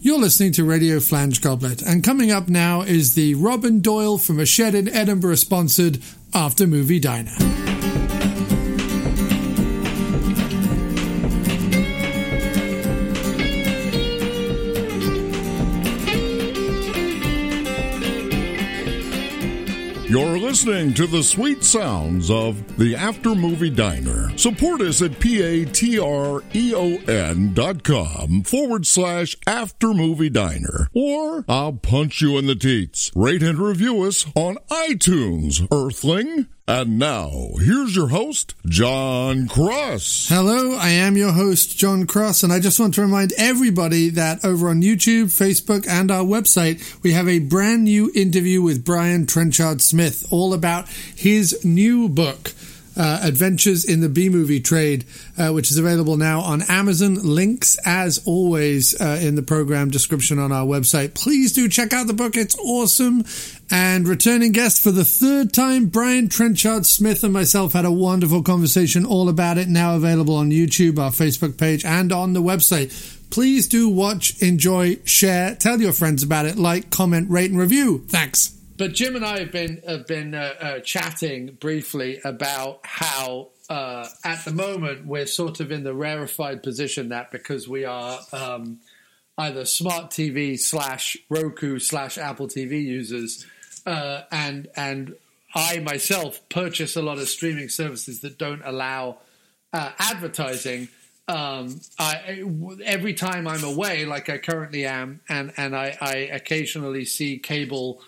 You're listening to Radio Flange Goblet, and coming up now is the Robin Doyle from a Shed in Edinburgh sponsored After Movie Diner. You're listening to the sweet sounds of the After Movie Diner. Support us at p-a-t-r-e-o-n dot com forward slash After Movie Diner. Or I'll punch you in the teats. Rate and review us on iTunes, Earthling. And now, here's your host, Jon Cross. Hello, I am your host, Jon Cross, and I just want to remind everybody that over on YouTube, Facebook, and our website, we have a brand new interview with Brian Trenchard Smith, all about his new book. Uh, Adventures in the B movie trade, uh, which is available now on Amazon. Links, as always, uh, in the program description on our website. Please do check out the book. It's awesome. And returning guest for the third time, Brian Trenchard Smith and myself had a wonderful conversation all about it. Now available on YouTube, our Facebook page, and on the website. Please do watch, enjoy, share, tell your friends about it, like, comment, rate, and review. Thanks. But Jim and I have been have been uh, uh, chatting briefly about how uh, at the moment we're sort of in the rarefied position that because we are um, either smart TV slash Roku slash Apple TV users, uh, and and I myself purchase a lot of streaming services that don't allow uh, advertising. Um, I, every time I'm away, like I currently am, and and I, I occasionally see cable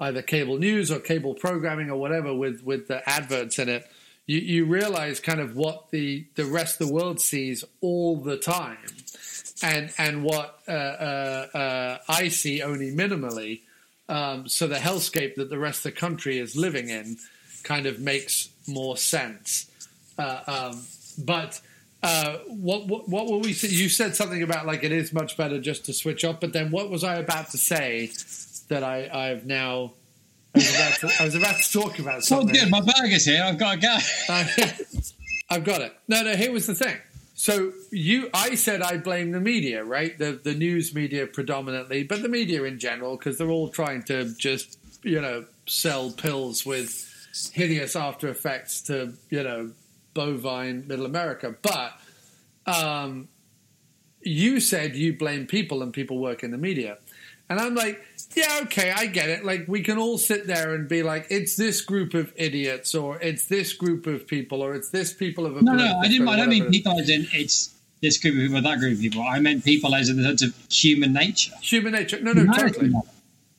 either cable news or cable programming or whatever with with the adverts in it, you, you realize kind of what the the rest of the world sees all the time, and and what uh, uh, uh, I see only minimally. Um, so the hellscape that the rest of the country is living in kind of makes more sense. Uh, um, but uh, what, what, what were we? You said something about like it is much better just to switch off. But then what was I about to say that I, I've now. I was, about to, I was about to talk about something. Oh, good. My bag is here. I've got to go. I've got it. No, no. Here was the thing. So you, I said I blame the media, right? The the news media predominantly, but the media in general, because they're all trying to just you know sell pills with hideous after effects to you know bovine middle America. But um, you said you blame people and people work in the media, and I'm like, yeah, okay, I get it. Like, we can all sit there and be like, it's this group of idiots, or it's this group of people, or it's this people of a. No, no, I didn't. I don't mean people as in it's this group of people, that group of people. I meant people as in the sense of human nature. Human nature. No, no, totally.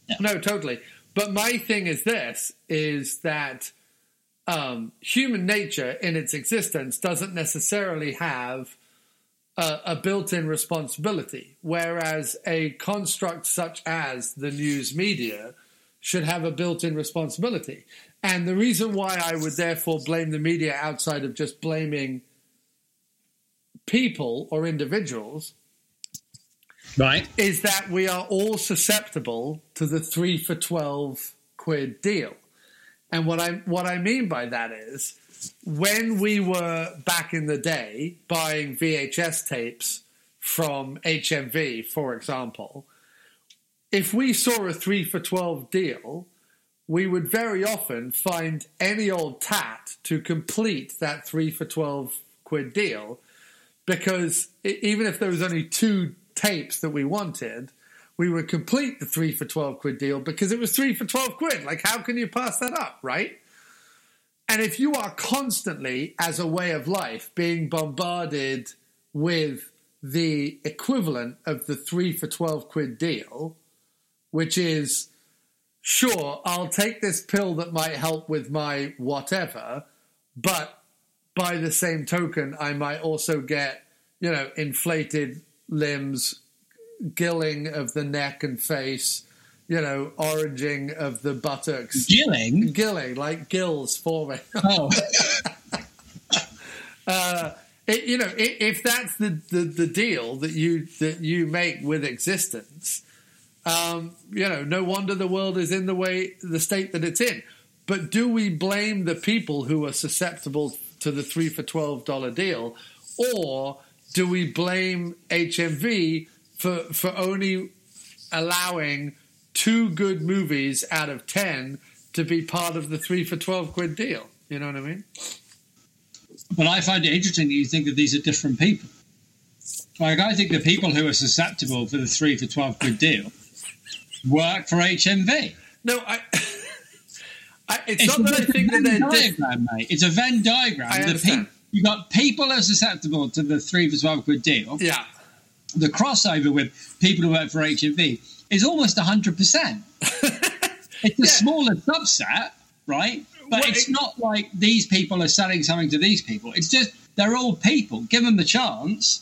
Yeah. No, totally. But my thing is this: is that um, human nature in its existence doesn't necessarily have a, a built-in responsibility, whereas a construct such as the news media should have a built-in responsibility. And the reason why I would therefore blame the media outside of just blaming people or individuals right is that we are all susceptible to the 3 for 12 quid deal. And what I what I mean by that is when we were back in the day buying VHS tapes from HMV, for example, if we saw a three for 12 deal, we would very often find any old tat to complete that three for 12 quid deal because even if there was only two tapes that we wanted, we would complete the three for 12 quid deal because it was three for 12 quid. Like, how can you pass that up, right? And if you are constantly, as a way of life, being bombarded with the equivalent of the three for 12 quid deal, which is, sure, I'll take this pill that might help with my whatever, but by the same token, I might also get, you know, inflated limbs, gilling of the neck and face, you know, oranging of the buttocks. Gilling? Gilling, like gills forming. Oh. uh, it, you know, if, if that's the, the, the, deal that you that you make with existence, um, you know, no wonder the world is in the way the state that it's in. But do we blame the people who are susceptible to the three for twelve dollar deal, or do we blame HMV for for only allowing two good movies out of ten to be part of the three for twelve quid deal? You know what I mean? But I find it interesting that you think that these are different people. Like, I think the people who are susceptible for the three for 12 quid deal work for HMV. No, I. I it's, it's, not that I think that they're diagram, mate. It's a Venn diagram. I understand. Pe- you got people are susceptible to the three for 12 quid deal. Yeah. The crossover with people who work for HMV is almost 100%. it's a yeah. smaller subset, right? But well, it's it, not like these people are selling something to these people. It's just they're all people. Give them the chance.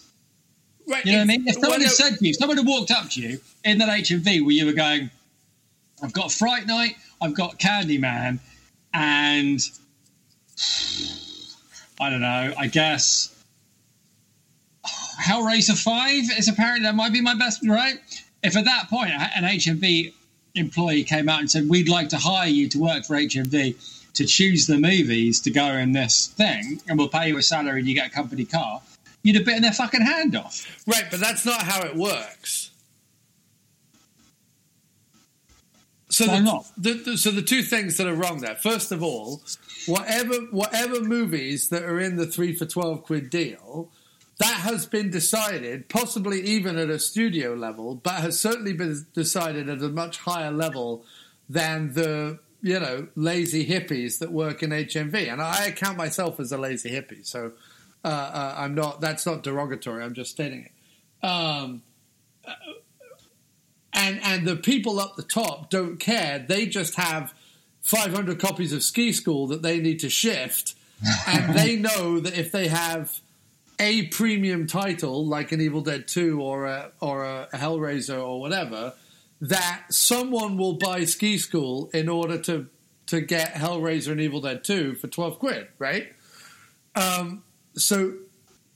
Right, you know what I mean? If someone well, had said to you, someone had walked up to you in that HMV where you were going, I've got Fright Night, I've got Candyman, and I don't know, I guess Hellraiser 5 is apparently that might be my best, right? If at that point an HMV employee came out and said, We'd like to hire you to work for HMV, to choose the movies to go in this thing, and we'll pay you a salary and you get a company car, you'd have bitten their fucking hand off. Right, but that's not how it works. So Why the, not? The, the, so the two things that are wrong there. First of all, whatever whatever movies that are in the three for twelve quid deal, that has been decided, possibly even at a studio level, but has certainly been decided at a much higher level than the you know, lazy hippies that work in HMV. And I count myself as a lazy hippie. So uh, uh, I'm not, that's not derogatory. I'm just stating it. Um, and, and the people up the top don't care. They just have 500 copies of Ski School that they need to shift. and they know that if they have a premium title like an Evil Dead 2 or a, or a Hellraiser or whatever, that someone will buy Ski School in order to to get Hellraiser and Evil Dead 2 for 12 quid, right? Um, so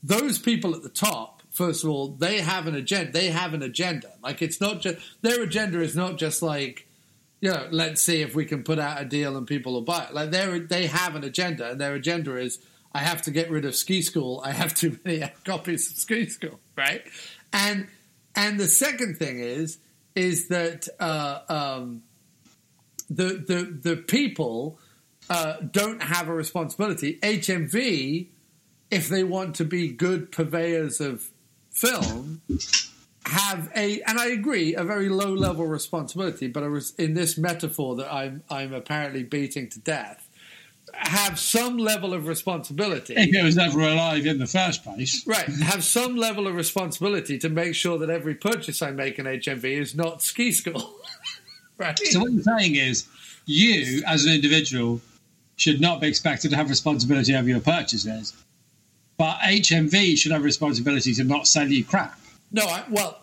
those people at the top, first of all, they have an agenda. They have an agenda. Like it's not just their agenda is not just like, you know, let's see if we can put out a deal and people will buy it. Like they they have an agenda, and their agenda is I have to get rid of Ski School. I have too many copies of Ski School, right? And and the second thing is is that uh, um, the the the people uh, don't have a responsibility. HMV, if they want to be good purveyors of film, have a and I agree a very low level responsibility. But I was in this metaphor that I'm I'm apparently beating to death have some level of responsibility. If it was ever alive in the first place. Right. Have some level of responsibility to make sure that every purchase I make in HMV is not ski school. right. So what you're saying is you, as an individual, should not be expected to have responsibility over your purchases. But HMV should have responsibility to not sell you crap. No, I, well,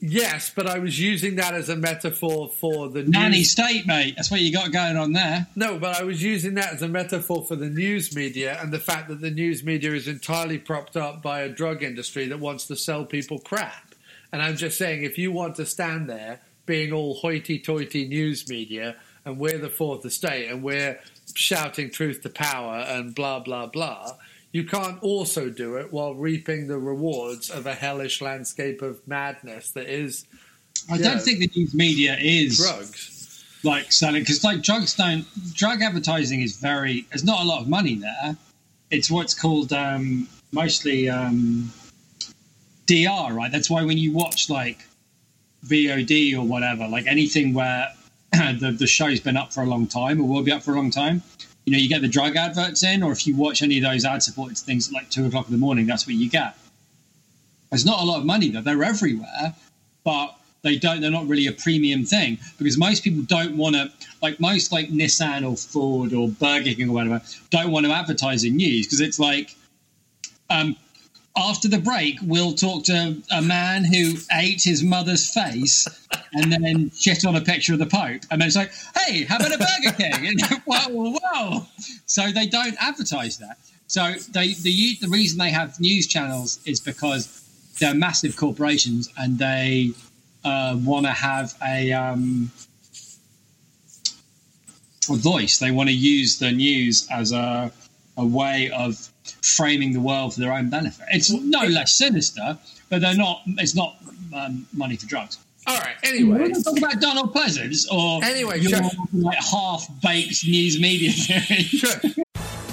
Yes, but I was using that as a metaphor for the nanny news... state, mate. That's what you got going on there. No, but I was using that as a metaphor for the news media and the fact that the news media is entirely propped up by a drug industry that wants to sell people crap. And I'm just saying, if you want to stand there being all hoity-toity news media and we're the fourth estate and we're shouting truth to power and blah blah blah you can't also do it while reaping the rewards of a hellish landscape of madness that is. I don't know, think the news media is drugs like selling because like drugs don't drug advertising is very there's not a lot of money there. It's what's called um, mostly um, DR, right? That's why when you watch like VOD or whatever, like anything where the, the show's been up for a long time or will be up for a long time, you know, you get the drug adverts in, or if you watch any of those ad supported things at like two o'clock in the morning, that's what you get. There's not a lot of money though; they're everywhere, but they don't. They're not really a premium thing because most people don't want to, like most like Nissan or Ford or Burger King or whatever, don't want to advertise in news because it's like, um, after the break, we'll talk to a man who ate his mother's face and then shit on a picture of the Pope. And then it's like, hey, how about a Burger King? And whoa, whoa, whoa. So they don't advertise that. So they, the, the reason they have news channels is because they're massive corporations and they uh, want to have a, um, a voice. They want to use the news as a, a way of framing the world for their own benefit. It's no less sinister, but they're not. It's not um, money for drugs. All right. Anyway, we're talk about Donald Pleasence or anyway, your sure. like half-baked news media theory. Sure.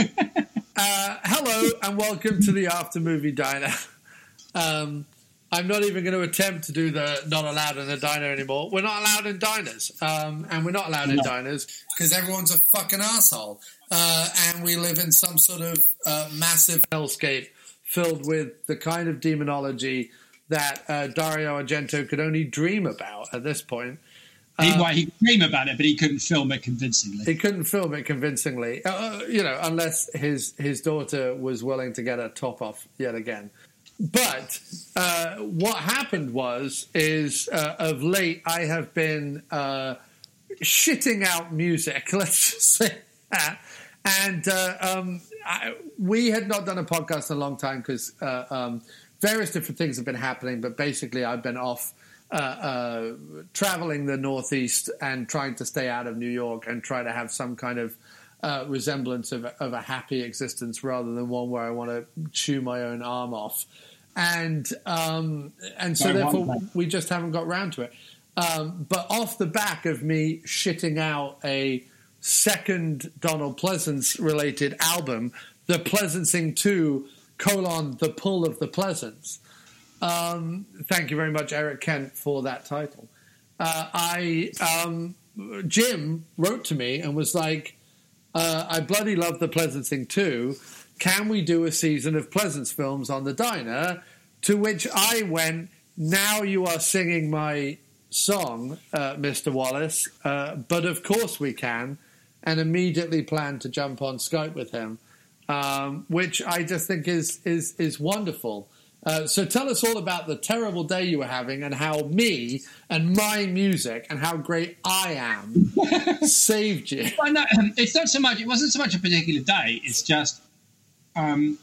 Uh, hello and welcome to the After Movie Diner. Um, I'm not even going to attempt to do the not allowed in the diner anymore. We're not allowed in diners, um, and we're not allowed in diners because everyone's a fucking asshole, uh, and we live in some sort of uh, massive hellscape filled with the kind of demonology that uh, Dario Argento could only dream about at this point. He, well, he dream about it, but he couldn't film it convincingly. He couldn't film it convincingly, uh, you know, unless his his daughter was willing to get a top off yet again. But uh, what happened was, is uh, of late I have been uh, shitting out music. Let's just say that. And uh, um, I, we had not done a podcast in a long time because uh, um, various different things have been happening. But basically, I've been off uh, uh, traveling the Northeast and trying to stay out of New York and try to have some kind of uh, resemblance of, of a happy existence rather than one where I want to chew my own arm off. And um, and so therefore we just haven't got round to it. Um, but off the back of me shitting out a second Donald Pleasence related album, The Pleasencing 2, colon, The Pull of the Pleasence. Um, thank you very much, Eric Kent, for that title. Uh, I um, Jim wrote to me and was like, uh, "I bloody love the Pleasencing too. Can we do a season of Pleasence films on the diner?" To which I went, "Now you are singing my song, uh, Mr. Wallace, uh, but of course we can." And immediately planned to jump on Skype with him, um, which I just think is is is wonderful. Uh, so tell us all about the terrible day you were having and how me and my music and how great I am saved you. Well, no, it's not so much. It wasn't so much a particular day. It's just um,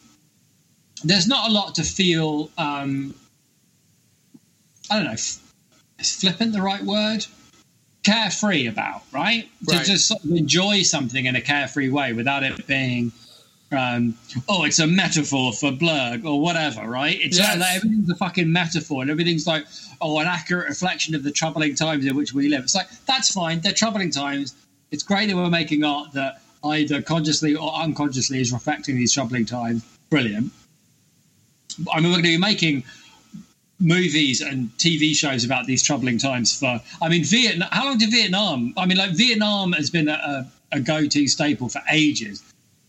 there's not a lot to feel. Um, I don't know. F- is flippant the right word? Carefree about, right? Right. To just sort of enjoy something in a carefree way without it being. Um, oh, it's a metaphor for blurg or whatever, right? It's Yes. like, everything's a fucking metaphor, and everything's like, oh, an accurate reflection of the troubling times in which we live. It's like that's fine. They're troubling times. It's great that we're making art that either consciously or unconsciously is reflecting these troubling times. Brilliant. I mean, we're going to be making movies and TV shows about these troubling times for. I mean, Vietnam. How long did Vietnam? I mean, like Vietnam has been a, a, a go-to staple for ages.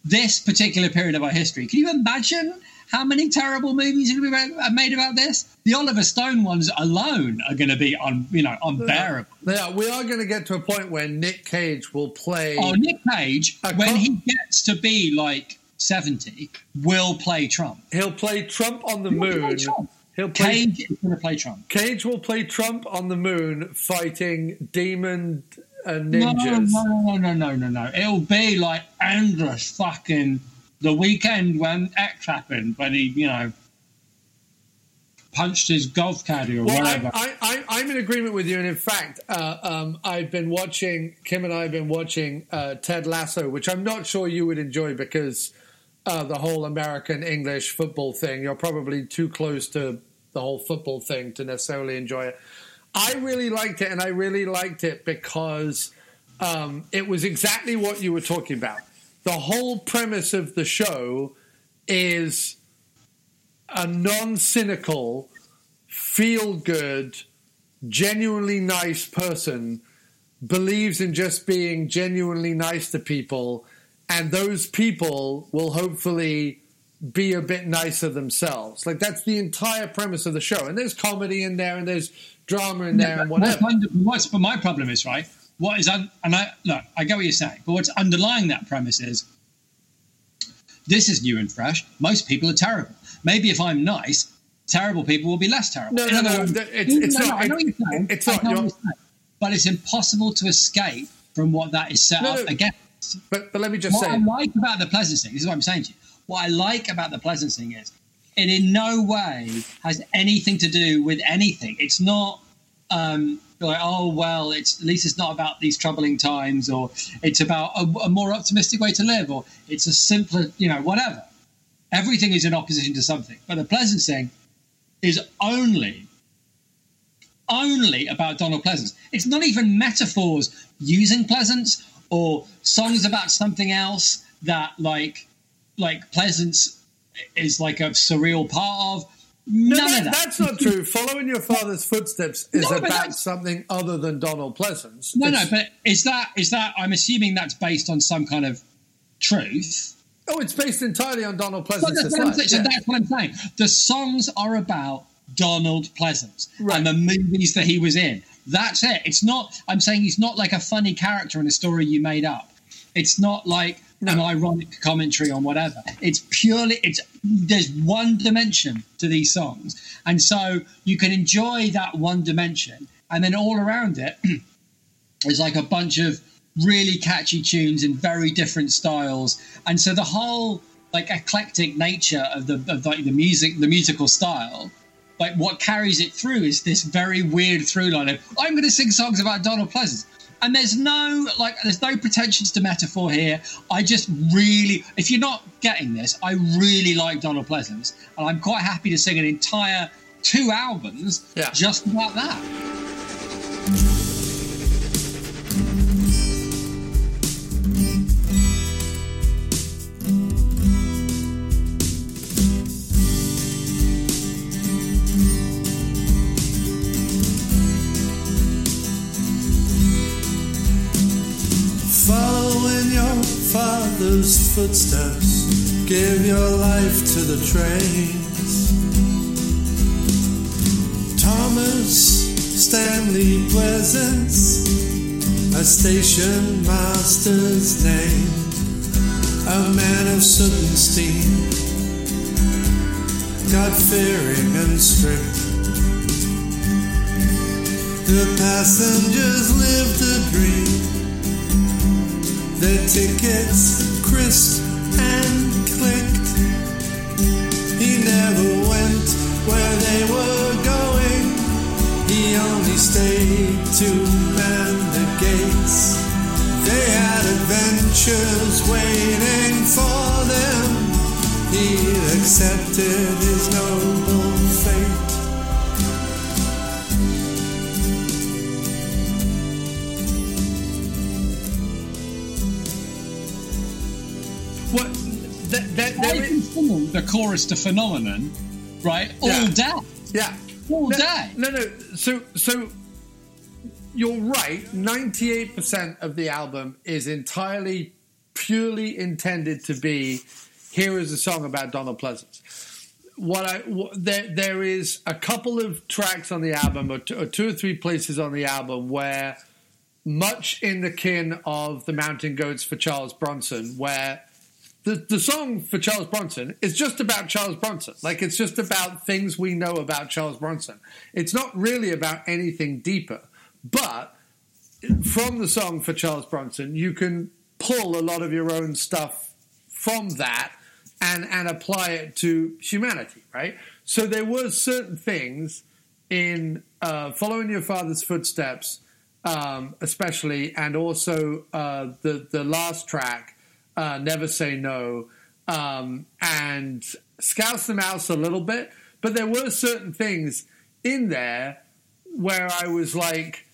This particular period of our history. Can you imagine how many terrible movies are going to be made about this? The Oliver Stone ones alone are going to be un, you know unbearable. Yeah, we are going to get to a point where Nick Cage will play. Oh, Nick Cage, when he gets to be like 70, will play Trump. He'll play Trump on the He will moon. Trump. He'll play Cage is going to play Trump. Cage will play Trump on the moon fighting demon uh, No, ninjas. no, no, no, no, no, no. It'll be like endless fucking the weekend when X happened, when he, you know, punched his golf caddy or well, whatever. I, I, I, am in agreement with you, and in fact, uh, um, I've been watching Kim and I have been watching uh, Ted Lasso, which I'm not sure you would enjoy because uh, the whole American English football thing. You're probably too close to the whole football thing to necessarily enjoy it. I really liked it, and I really liked it because um, it was exactly what you were talking about. The whole premise of the show is a non cynical, feel good, genuinely nice person believes in just being genuinely nice to people, and those people will hopefully be a bit nicer themselves. Like that's the entire premise of the show. And there's comedy in there, and there's drama in there, yeah, and whatever. What's, but my problem is right. What is un, and I look, I get what you're saying, but what's underlying that premise is this is new and fresh. Most people are terrible. Maybe if I'm nice, terrible people will be less terrible. No, no, no. Words, um, it's, it's, no, not. No, it's, it's not. It's not. But it's impossible to escape from what that is set no, up against. But, but let me just what say. What I like about the Pleasencing, this is what I'm saying to you. What I like about the Pleasencing is it in no way has anything to do with anything. It's not um, like, oh well, it's at least it's not about these troubling times, or it's about a, a more optimistic way to live, or it's a simpler, you know, whatever. Everything is in opposition to something, but the Pleasencing is only only about Donald Pleasence. It's not even metaphors using Pleasence or songs about something else that like like Pleasence is like a surreal part of. No, that, that. That's not true. Following your father's footsteps is no, about something other than Donald Pleasence. No, it's, no, but is that is that? I'm assuming that's based on some kind of truth. Oh, it's based entirely on Donald Pleasence. That's, what yeah. so that's what I'm saying. The songs are about Donald Pleasence right. and the movies that he was in. That's it. It's not. I'm saying he's not like a funny character in a story you made up. It's not like. An ironic commentary on whatever. It's purely it's there's one dimension to these songs, and so you can enjoy that one dimension, and then all around it is like a bunch of really catchy tunes in very different styles, and so the whole like eclectic nature of the of like the music the musical style like what carries it through is this very weird through line of I'm going to sing songs about Donald Pleasence and there's no like there's no pretensions to metaphor here i just really if you're not getting this i really like donald pleasence and i'm quite happy to sing an entire two albums yeah. just about that father's footsteps. Give your life to the trains. Thomas Stanley Pleasence, a station master's name, a man of and steam, God fearing and strict. The passengers lived a dream the tickets crisp and clicked. He never went where they were going. He only stayed to man the gates. They had adventures waiting for them. He accepted his noble the chorus to Phenomena, right? All yeah. day. Yeah. All no, day. No, no. So, so you're right. Ninety-eight percent of the album is entirely, purely intended to be. Here is a song about Donald Pleasence. What I what, there there is a couple of tracks on the album, or two, or two or three places on the album where much in the kin of the Mountain Goats for Charles Bronson, where the, the song for Charles Bronson is just about Charles Bronson. Like it's just about things we know about Charles Bronson. It's not really about anything deeper. But from the song for Charles Bronson, you can pull a lot of your own stuff from that and, and apply it to humanity, right? So there were certain things in uh, following your father's footsteps, um, especially, and also uh, the the last track, uh, "Never Say No," um, and "Scouse the Mouse" a little bit, but there were certain things in there where I was like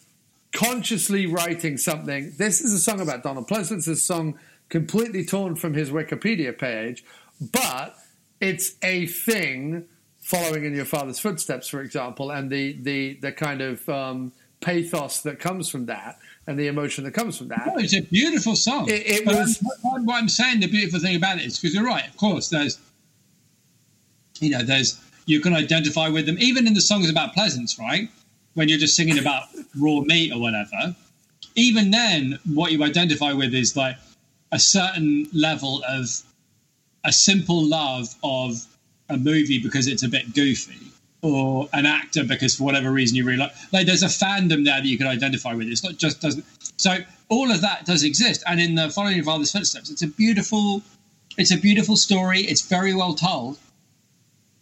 consciously writing something. This is a song about Donald Pleasence. This song completely torn from his Wikipedia page, but it's a thing following in your father's footsteps, for example, and the the the kind of um, pathos that comes from that and the emotion that comes from that. Oh, it's a beautiful song. It, it was. I'm- what I'm saying, the beautiful thing about it is because you're right. Of course, there's, you know, there's you can identify with them even in the songs about Pleasence, right? When you're just singing about raw meat or whatever. Even then, what you identify with is like a certain level of a simple love of a movie because it's a bit goofy, or an actor because for whatever reason you really like. Like there's a fandom there that you can identify with. It's not just doesn't. So all of that does exist, and in the Following Your Father's Footsteps, it's a beautiful, it's a beautiful story. It's very well told,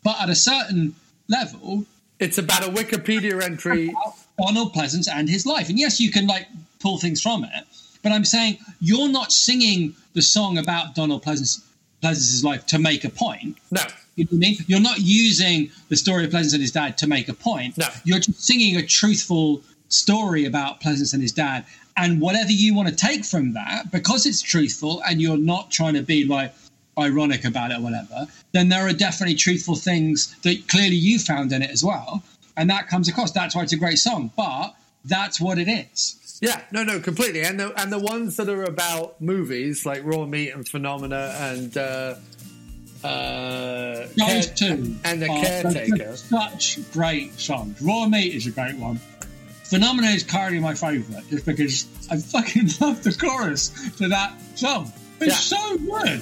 but at a certain level, It's about a Wikipedia entry. Donald Pleasence and his life. And yes, you can like pull things from it, but I'm saying you're not singing the song about Donald Pleasence, Pleasence's life to make a point. No, You know what I mean? You're not using the story of Pleasence and his dad to make a point. No. You're just singing a truthful story about Pleasence and his dad. And whatever you want to take from that, because it's truthful and you're not trying to be like ironic about it or whatever, then there are definitely truthful things that clearly you found in it as well. And that comes across. That's why it's a great song. But that's what it is. Yeah, no, no, completely. And the and the ones that are about movies like Raw Meat and Phenomena and uh, uh, Those Care- two and the are Caretaker. Such great songs. Raw Meat is a great one. Phenomena is currently my favourite, just because I fucking love the chorus to that song. It's Yeah. so good.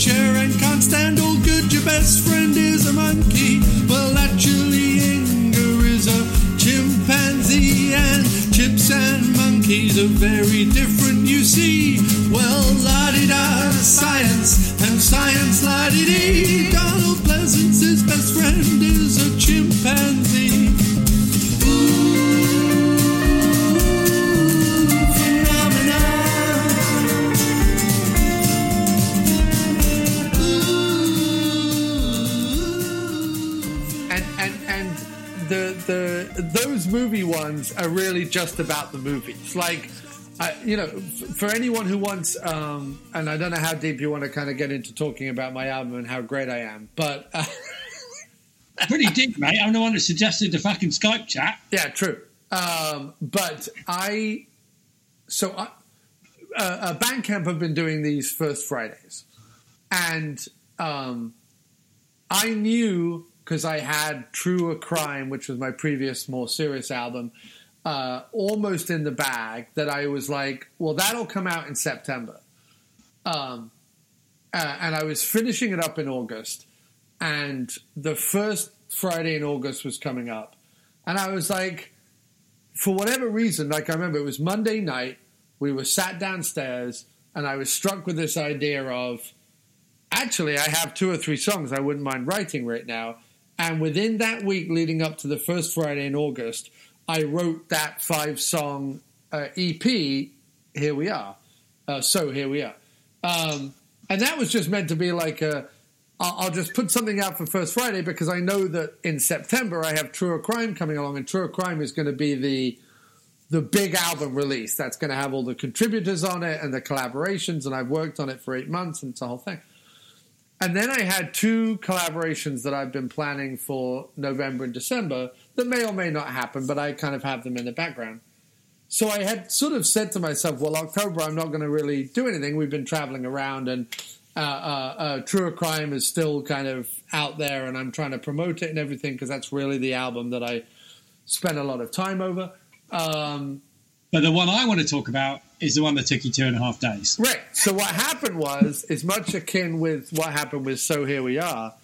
Wheelchair and can't stand all good. Your best friend is a monkey. Well, actually, Inga is a chimpanzee, and chimps and monkeys are very different, you see. Well, la di da, science, and science la di dee. Ones are really just about the movies. Like, I, you know, for anyone who wants, um, and I don't know how deep you want to kind of get into talking about my album and how great I am, but uh, Pretty deep, mate. I'm the one that suggested the fucking Skype chat. yeah, true. Um, but I, so I, uh, uh, Bandcamp have been doing these first Fridays, and um, I knew because I had True a Crime, which was my previous more serious album, uh, almost in the bag. That I was like, well, that'll come out in September, um, uh, and I was finishing it up in August, and the first Friday in August was coming up, and I was like for whatever reason, like I remember it was Monday night, we were sat downstairs, and I was struck with this idea of actually, I have two or three songs I wouldn't mind writing right now. And within that week leading up to the first Friday in August, I wrote that five song uh, EP, Here We Are. Uh, so here we are. Um, and that was just meant to be like a, I'll, just put something out for First Friday because I know that in September I have Truer Crime coming along, and Truer Crime is going to be the the big album release that's going to have all the contributors on it and the collaborations, and I've worked on it for eight months, and it's a whole thing. And then I had two collaborations that I've been planning for November and December that may or may not happen, but I kind of have them in the background. So I had sort of said to myself, well, October, I'm not going to really do anything. We've been traveling around, and uh, uh, uh, Truer Crime is still kind of out there, and I'm trying to promote it and everything because that's really the album that I spent a lot of time over. Um, But the one I want to talk about is the one that took you two and a half days. Right. So what happened was, is much akin with what happened with So Here We Are.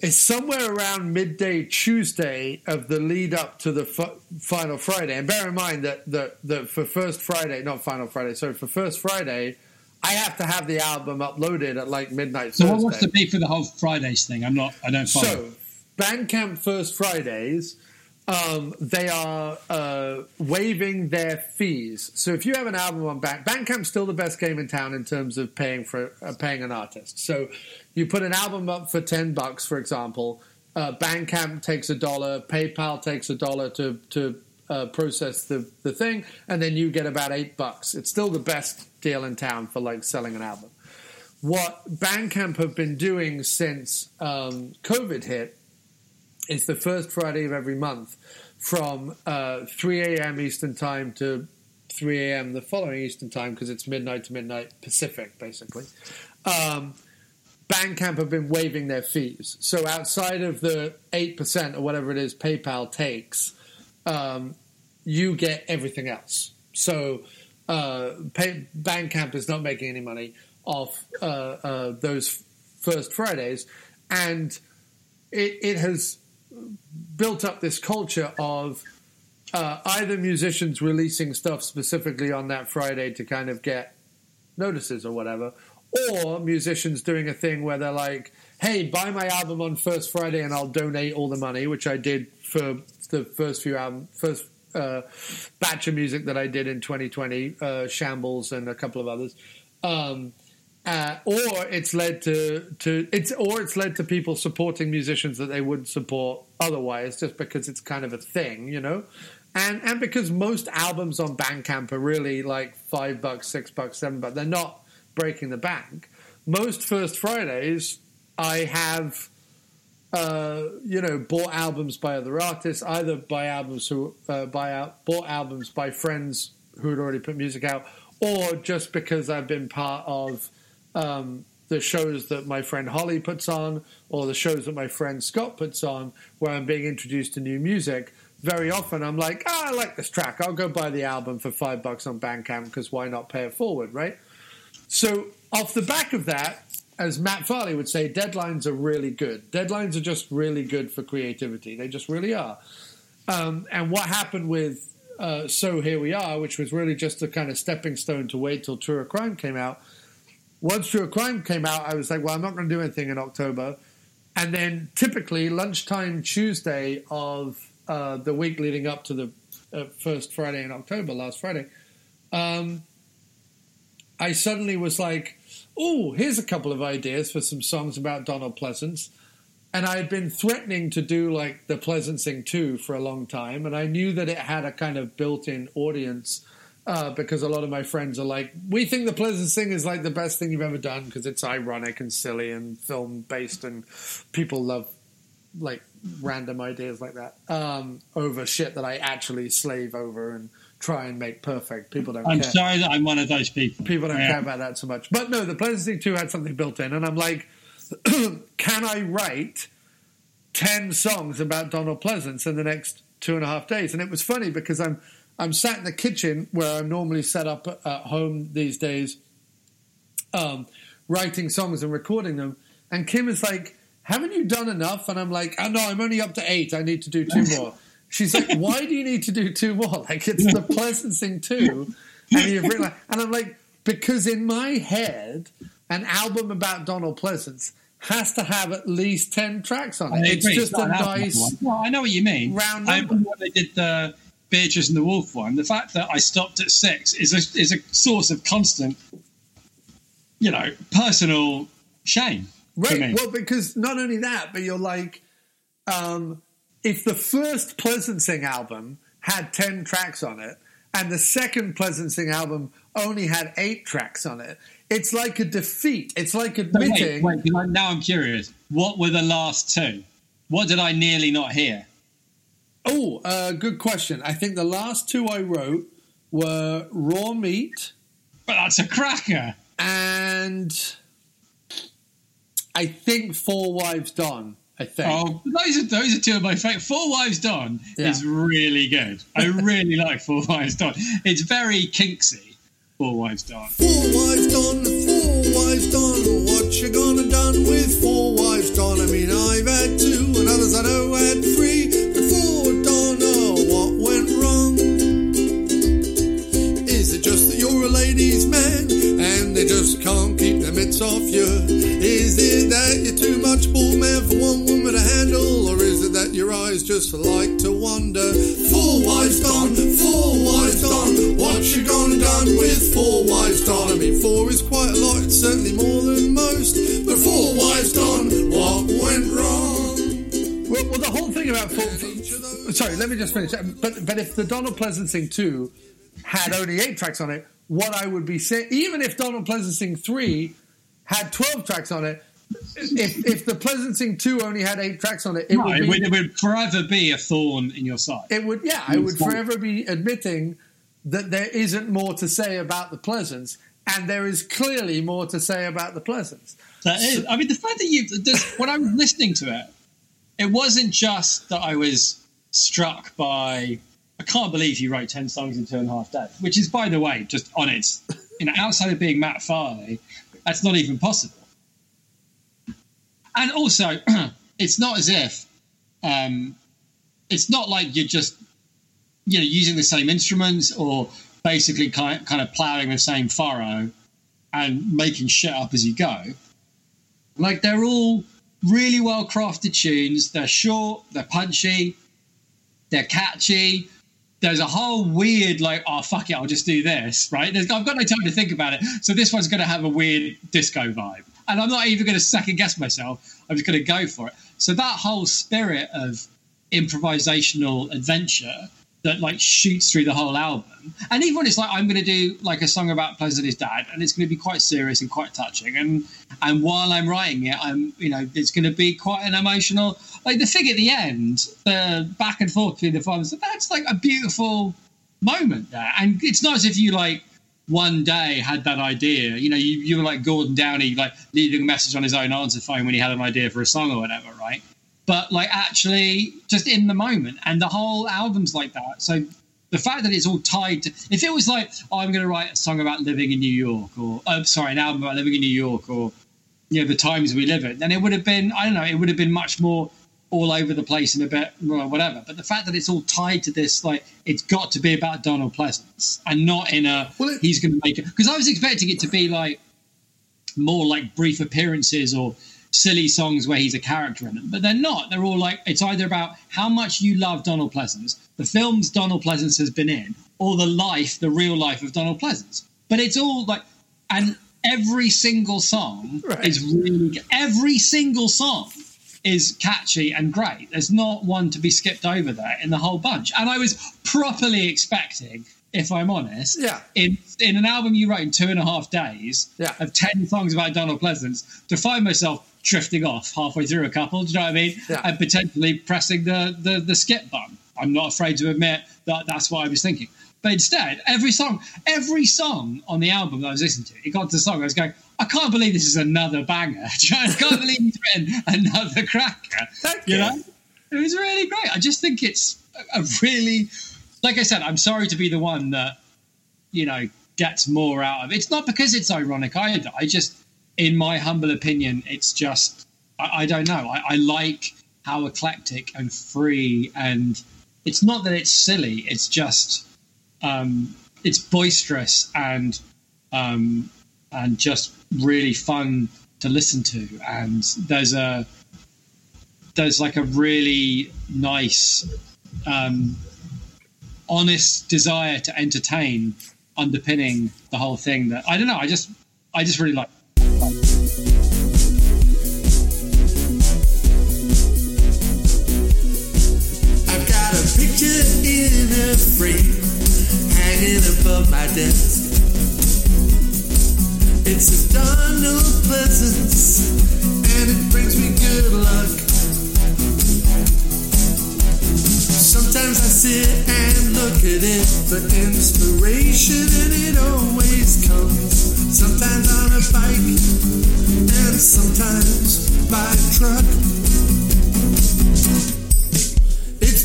It's somewhere around midday Tuesday of the lead up to the f- final Friday, and bear in mind that that that for first Friday, not final Friday, sorry, for first Friday, I have to have the album uploaded at like midnight. So Thursday. what was the beef for the whole Fridays thing? I'm not. I don't follow. So, Bandcamp First Fridays, um, they are uh, waiving their fees. So if you have an album on Band, Bandcamp's still the best game in town in terms of paying for uh, paying an artist. So you put an album up for ten bucks, for example. Uh, Bandcamp takes a dollar, PayPal takes a dollar to to uh, process the the thing, and then you get about eight bucks. It's still the best deal in town for like selling an album. What Bandcamp have been doing since um, COVID hit is the first Friday of every month from uh, 3 a.m. Eastern Time to 3 a.m. the following Eastern Time because it's midnight to midnight Pacific, basically. Um, Bandcamp have been waiving their fees. So outside of the 8% or whatever it is PayPal takes, um, you get everything else. So uh, pay, Bandcamp is not making any money off uh, uh, those first Fridays. And it, it has built up this culture of uh, either musicians releasing stuff specifically on that Friday to kind of get notices or whatever, or musicians doing a thing where they're like, "Hey, buy my album on first Friday and I'll donate all the money," which I did for the first few album, first uh, batch of music that I did in 2020, uh, Shambles and a couple of others. Um, uh, or it's led to, to it's or it's led to people supporting musicians that they wouldn't support otherwise, just because it's kind of a thing, you know. And and because most albums on Bandcamp are really like five bucks, six bucks, seven bucks, they're not breaking the bank. Most First Fridays, I have, uh, you know, bought albums by other artists, either by albums who uh, buy out, bought albums by friends who had already put music out, or just because I've been part of um, the shows that my friend Holly puts on, or the shows that my friend Scott puts on, where I'm being introduced to new music. Very often, I'm like, oh, I like this track. I'll go buy the album for five bucks on Bandcamp because why not pay it forward, right? So, off the back of that, as Matt Farley would say, deadlines are really good. Deadlines are just really good for creativity. They just really are. Um, and what happened with uh, So Here We Are, which was really just a kind of stepping stone to wait till True Crime came out. Once True Crime came out, I was like, well, I'm not going to do anything in October. And then typically lunchtime Tuesday of uh, the week leading up to the uh, first Friday in October, last Friday, um, I suddenly was like, oh, here's a couple of ideas for some songs about Donald Pleasence. And I had been threatening to do like the Pleasencing 2 for a long time. And I knew that it had a kind of built in audience uh, because a lot of my friends are like, we think the Pleasencing is like the best thing you've ever done because it's ironic and silly and film based and people love like random ideas like that um, over shit that I actually slave over and try and make perfect. People don't I'm care sorry that I'm one of those people. people don't Yeah. care about that so much. But no, the Pleasencing 2 had something built in, and I'm like, can I write 10 songs about Donald Pleasence in the next two and a half days? And it was funny because I'm I'm sat in the kitchen where I'm normally set up at home these days, um, writing songs and recording them. And Kim is like, haven't you done enough? And I'm like, oh, no, I'm only up to eight. I need to do two more. She's like, why do you need to do two more? Like, it's the Pleasencing 2. And you've written, and I'm like, because in my head, an album about Donald Pleasence has to have at least 10 tracks on it. It's just a nice. Well, I know what you mean. round I number. remember when they did the Beatrice and the Wolf one. The fact that I stopped at six is a is a source of constant, you know, personal shame Right. Well, because not only that, but you're like, um, if the first Pleasencing album had 10 tracks on it, and the second Pleasencing album only had eight tracks on it, it's like a defeat. It's like So admitting. wait, wait, now I'm curious. What were the last two? What did I nearly not hear? Oh, uh, good question. I think the last two I wrote were Raw Meat But that's a cracker. and I think Four Wives Done. I think. Oh, those are those are two of my favorite. Four Wives Done Yeah. is really good. I really like Four Wives Done. It's very kinksy. Four Wives Done. Four wives done, four wives done. What you gonna done with four wives done? I mean, I've had two, and others I know had their off you? Is it that you're too much ball man for one woman to handle, or is it that your eyes just like to wander? Four wives done, four wives done. What you gonna done with four wives done? I mean, four is quite a lot, it's certainly more than most. But four wives done, what went wrong? Well, well, the whole thing about four, sorry, let me just finish. But but if the Donald Pleasencing two had only eight tracks on it, what I would be saying, even if Donald Pleasencing three had twelve tracks on it, if if the Pleasencing two only had eight tracks on it, it No, would it, be would, it would forever be a thorn in your side. it would yeah, I would forever be admitting that there isn't more to say about the Pleasence, and there is clearly more to say about the Pleasence. That is, I mean, the fact that you, when I was listening to it, it wasn't just that I was struck by. I can't believe he wrote ten songs in two and a half days, which is, by the way, just on its, you know, outside of being Matt Farley, that's not even possible. And also, it's not as if, um, it's not like you're just, you know, using the same instruments or basically kind kind of ploughing the same furrow and making shit up as you go. Like they're all really well crafted tunes. They're short, they're punchy, they're catchy. There's a whole weird like, oh fuck it, I'll just do this, right? There's, I've got no time to think about it, so this one's going to have a weird disco vibe, and I'm not even going to second guess myself. I'm just going to go for it. So that whole spirit of improvisational adventure that like shoots through the whole album. And even when it's like I'm going to do like a song about Pleasant his dad, and it's going to be quite serious and quite touching. And and while I'm writing it, I'm you know it's going to be quite an emotional. Like the thing at the end, the back and forth between the fathers. That's like a beautiful moment there. And it's not as if you like one day had that idea. You know, you, you were like Gordon Downie, like leaving a message on his own answer phone when he had an idea for a song or whatever, right? But like actually just in the moment. And the whole album's like that. So the fact that it's all tied to, if it was like, oh, I'm going to write a song about living in New York, or oh, sorry, an album about living in New York, or you know the times we live in, then it would have been, I don't know, it would have been much more all over the place and a bit well, whatever. But the fact that it's all tied to this, like, it's got to be about Donald Pleasence and not in a Well, it- he's going to make it because I was expecting it to be like more like brief appearances or silly songs where he's a character in them, but they're not. They're all like it's either about how much you love Donald Pleasence, the films Donald Pleasence has been in, or the life, the real life of Donald Pleasence. But it's all like, and every single song Right. is really every single song is catchy and great. There's not one to be skipped over there in the whole bunch. And I was properly expecting, if I'm honest, Yeah. in in an album you wrote in two and a half days Yeah. of ten songs about Donald Pleasence, to find myself drifting off halfway through a couple, do you know what I mean? Yeah. And potentially pressing the, the the skip button. I'm not afraid to admit that that's what I was thinking. But instead, every song, every song on the album that I was listening to, it got to the song, I was going, I can't believe this is another banger. Do you know, I can't believe he's written another cracker. Thank you know? It was really great. I just think it's a a really, like I said, I'm sorry to be the one that, you know, gets more out of it. It's not because it's ironic either. I just, in my humble opinion, it's just, I, I don't know. I, I like how eclectic and free and it's not that it's silly. It's just, um, it's boisterous and, um, and just really fun to listen to. And there's a, there's like a really nice, um, honest desire to entertain underpinning the whole thing. That I don't know. I just, I just really like. Frame hanging above my desk. It says Donald Pleasence, and it brings me good luck. Sometimes I sit and look at it for inspiration, and it always comes. Sometimes on a bike, and sometimes by truck.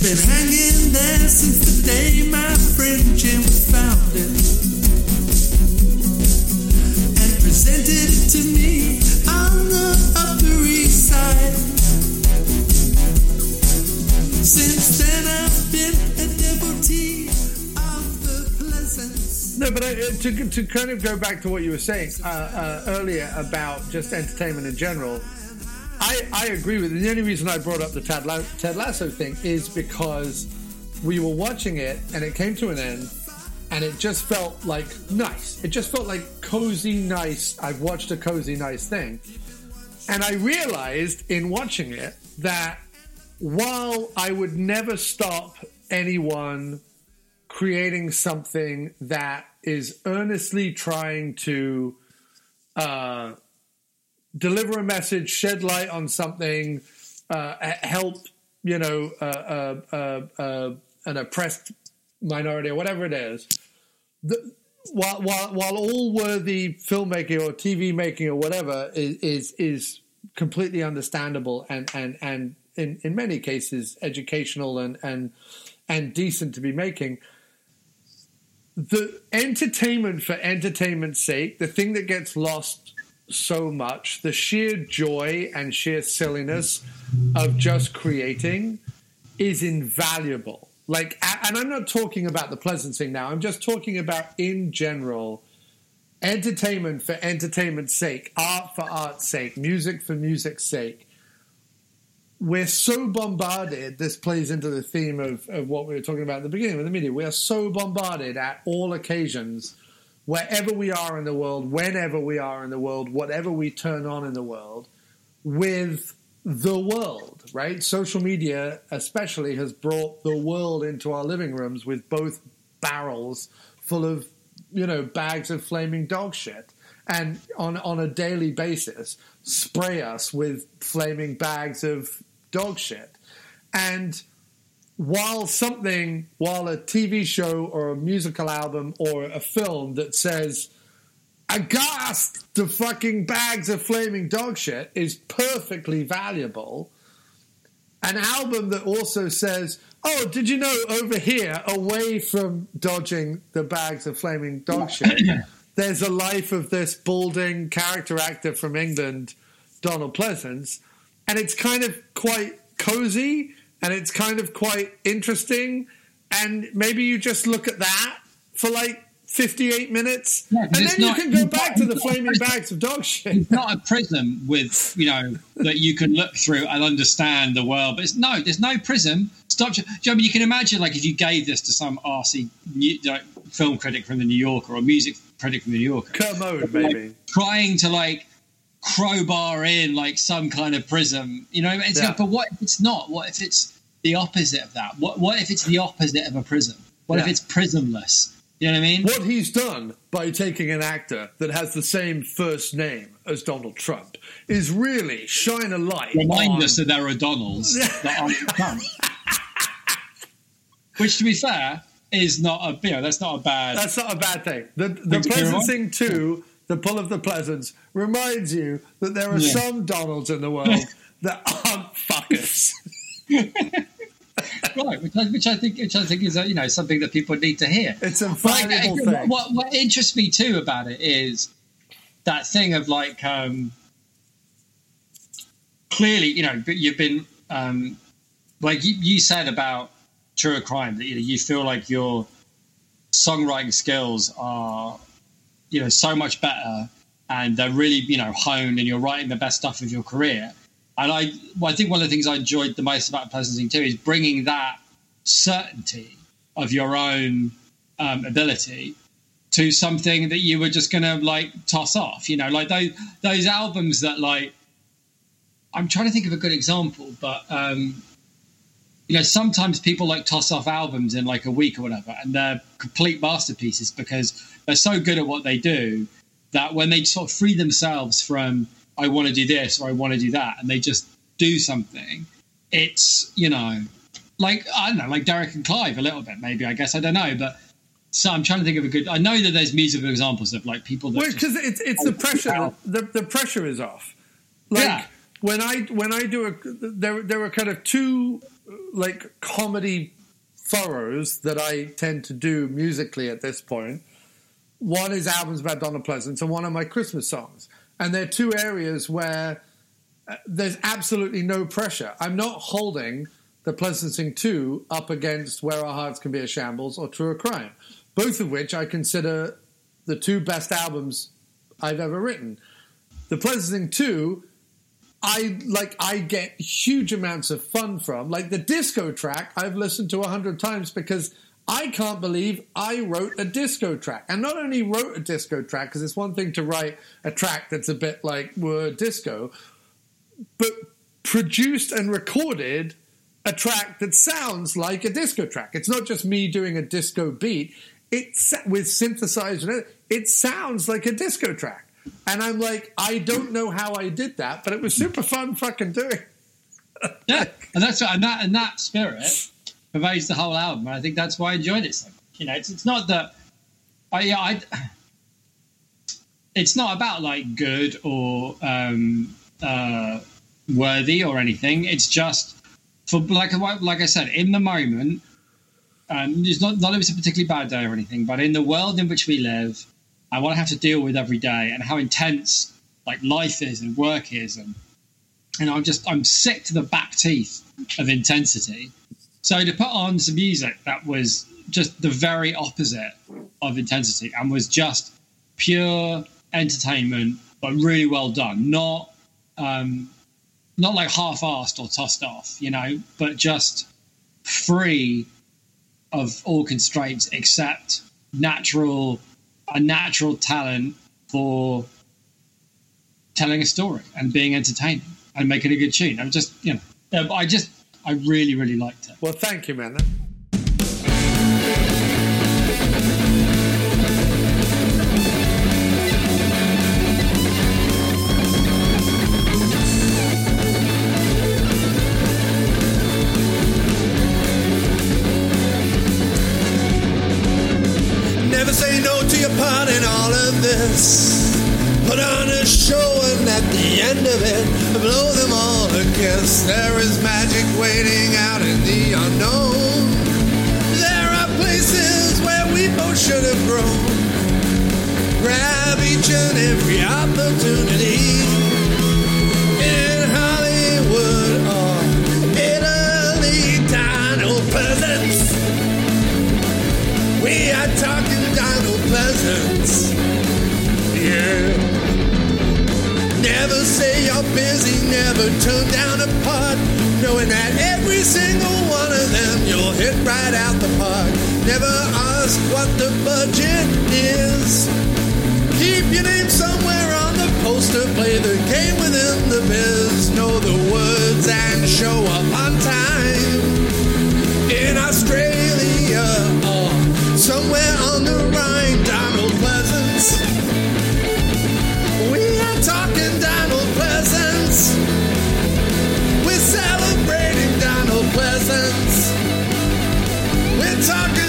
Been hanging there since the day my friend Jim found it and presented it to me on the Upper East Side. Since then, I've been a devotee of the Pleasence. No, but uh, to, to kind of go back to what you were saying uh, uh, earlier about just entertainment in general, I, I agree with you. The only reason I brought up the Ted, La- Ted Lasso thing is because we were watching it and it came to an end and it just felt like nice. It just felt like cozy, nice. I've watched a cozy, nice thing. And I realized in watching it that while I would never stop anyone creating something that is earnestly trying to uh, deliver a message, shed light on something, uh, help, you know, uh, uh, uh, uh, an oppressed minority or whatever it is. The, while, while, while all worthy filmmaking or TV making or whatever is, is, is completely understandable and, and, and in, in many cases educational and, and, and decent to be making, the entertainment for entertainment's sake, the thing that gets lost so much, the sheer joy and sheer silliness of just creating is invaluable. Like, and I'm not talking about the pleasant thing now, I'm just talking about in general entertainment for entertainment's sake, art for art's sake, music for music's sake. We're so bombarded, this plays into the theme of, of what we were talking about at the beginning of the media. We are so bombarded at all occasions, wherever we are in the world, whenever we are in the world, whatever we turn on in the world, with the world, right? Social media, especially, has brought the world into our living rooms with both barrels full of, you know, bags of flaming dog shit. And on, on a daily basis, spray us with flaming bags of dog shit. And while something, while a TV show or a musical album or a film that says, aghast the fucking bags of flaming dog shit is perfectly valuable. An album that also says, oh, did you know over here, away from dodging the bags of flaming dog shit, there's a life of this balding character actor from England, Donald Pleasence, and it's kind of quite cozy and it's kind of quite interesting. And maybe you just look at that for like 58 minutes, Yeah, and then it's you can go back not- to the flaming bags of dog shit. It's not a prism with you know that you can look through and understand the world. But it's no, there's no prism. Stop. You know, I mean, you can imagine like if you gave this to some arsey like, film critic from the New Yorker or music critic from the New Yorker, Kermode, maybe. like, trying to like crowbar in like some kind of prism. You know, it's Yeah. like, but what if it's not? What if it's the opposite of that? What what if it's the opposite of a prism? What if it's prismless? You know what I mean? What he's done by taking an actor that has the same first name as Donald Trump is really shine a light. remind on- us that there are Donalds that aren't Trump. Which, to be fair, is not a you know that's not a bad. That's not a bad thing. The, the Think you Pleasant want? Thing 2, The Pull of the Pleasence, reminds you that there are Yeah. some Donalds in the world that aren't fuckers. right, which I, which I think which I think is uh, you know something that people need to hear. It's a valuable uh, thing. What, what interests me too about it is that thing of like um, clearly, you know, but you've been um, like you, you said about true crime that you know you feel like your songwriting skills are you know so much better and they're really you know honed and you're writing the best stuff of your career. And i well, i think one of the things i enjoyed the most about Pleasencing too is bringing that certainty of your own um, ability to something that you were just to like toss off you know like those those albums that like i'm trying to think of a good example but um you know, sometimes people like toss off albums in like a week or whatever, and they're complete masterpieces because they're so good at what they do that when they sort of free themselves from I want to do this or I want to do that, and they just do something, it's you know, like I don't know, like Derek and Clive a little bit, maybe I guess I don't know, but so I'm trying to think of a good. I know that there's musical examples of like people that Well, because it's, it's the oh, pressure. The, the pressure is off. Like, Yeah. when I when I do a there there are kind of two like comedy furrows that I tend to do musically at this point. One is albums about Donald Pleasence, and one are my Christmas songs. And they're two areas where uh, there's absolutely no pressure. I'm not holding the Pleasencing 2 up against Where Our Hearts Can Be a Shambles or True or Crime, both of which I consider the two best albums I've ever written. The Pleasencing 2 I like I get huge amounts of fun from. Like the disco track I've listened to a hundred times because I can't believe I wrote a disco track. And not only wrote a disco track, because it's one thing to write a track that's a bit like word disco, but produced and recorded a track that sounds like a disco track. It's not just me doing a disco beat. It's with synthesizer. It sounds like a disco track. And I'm like, I don't know how I did that, but it was super fun fucking doing. yeah, and that's and that and that spirit pervades the whole album. And I think that's why I enjoyed it so. You know, it's, it's not that I yeah I. It's not about like good or um, uh, worthy or anything. It's just for like like I said in the moment. Um, it's not not if it's a particularly bad day or anything, but in the world in which we live, and what I have to deal with every day and how intense like life is and work is and and I'm just I'm sick to the back teeth of intensity. So to put on some music that was just the very opposite of intensity and was just pure entertainment, but really well done. Not um, not like half-assed or tossed off, you know, but just free of all constraints except natural a natural talent for telling a story and being entertaining and making a good tune. I'm just, you know, I just, I really, really liked it. Well, thank you, man. This. Put on a show and at the end of it, blow them all a kiss. There is magic waiting out in the unknown. There are places where we both should have grown. Grab each and every opportunity. In Hollywood or Italy. We are talking Donald Never say you're busy, never turn down a part. Knowing that every single one of them you'll hit right out the park. Never ask what the budget is. Keep your name somewhere on the poster, play the game within the biz. Know the words and show up on time. In Australia or somewhere on the Rhine, Donald Pleasence talking Donald Pleasence. We're celebrating Donald Pleasence. We're talking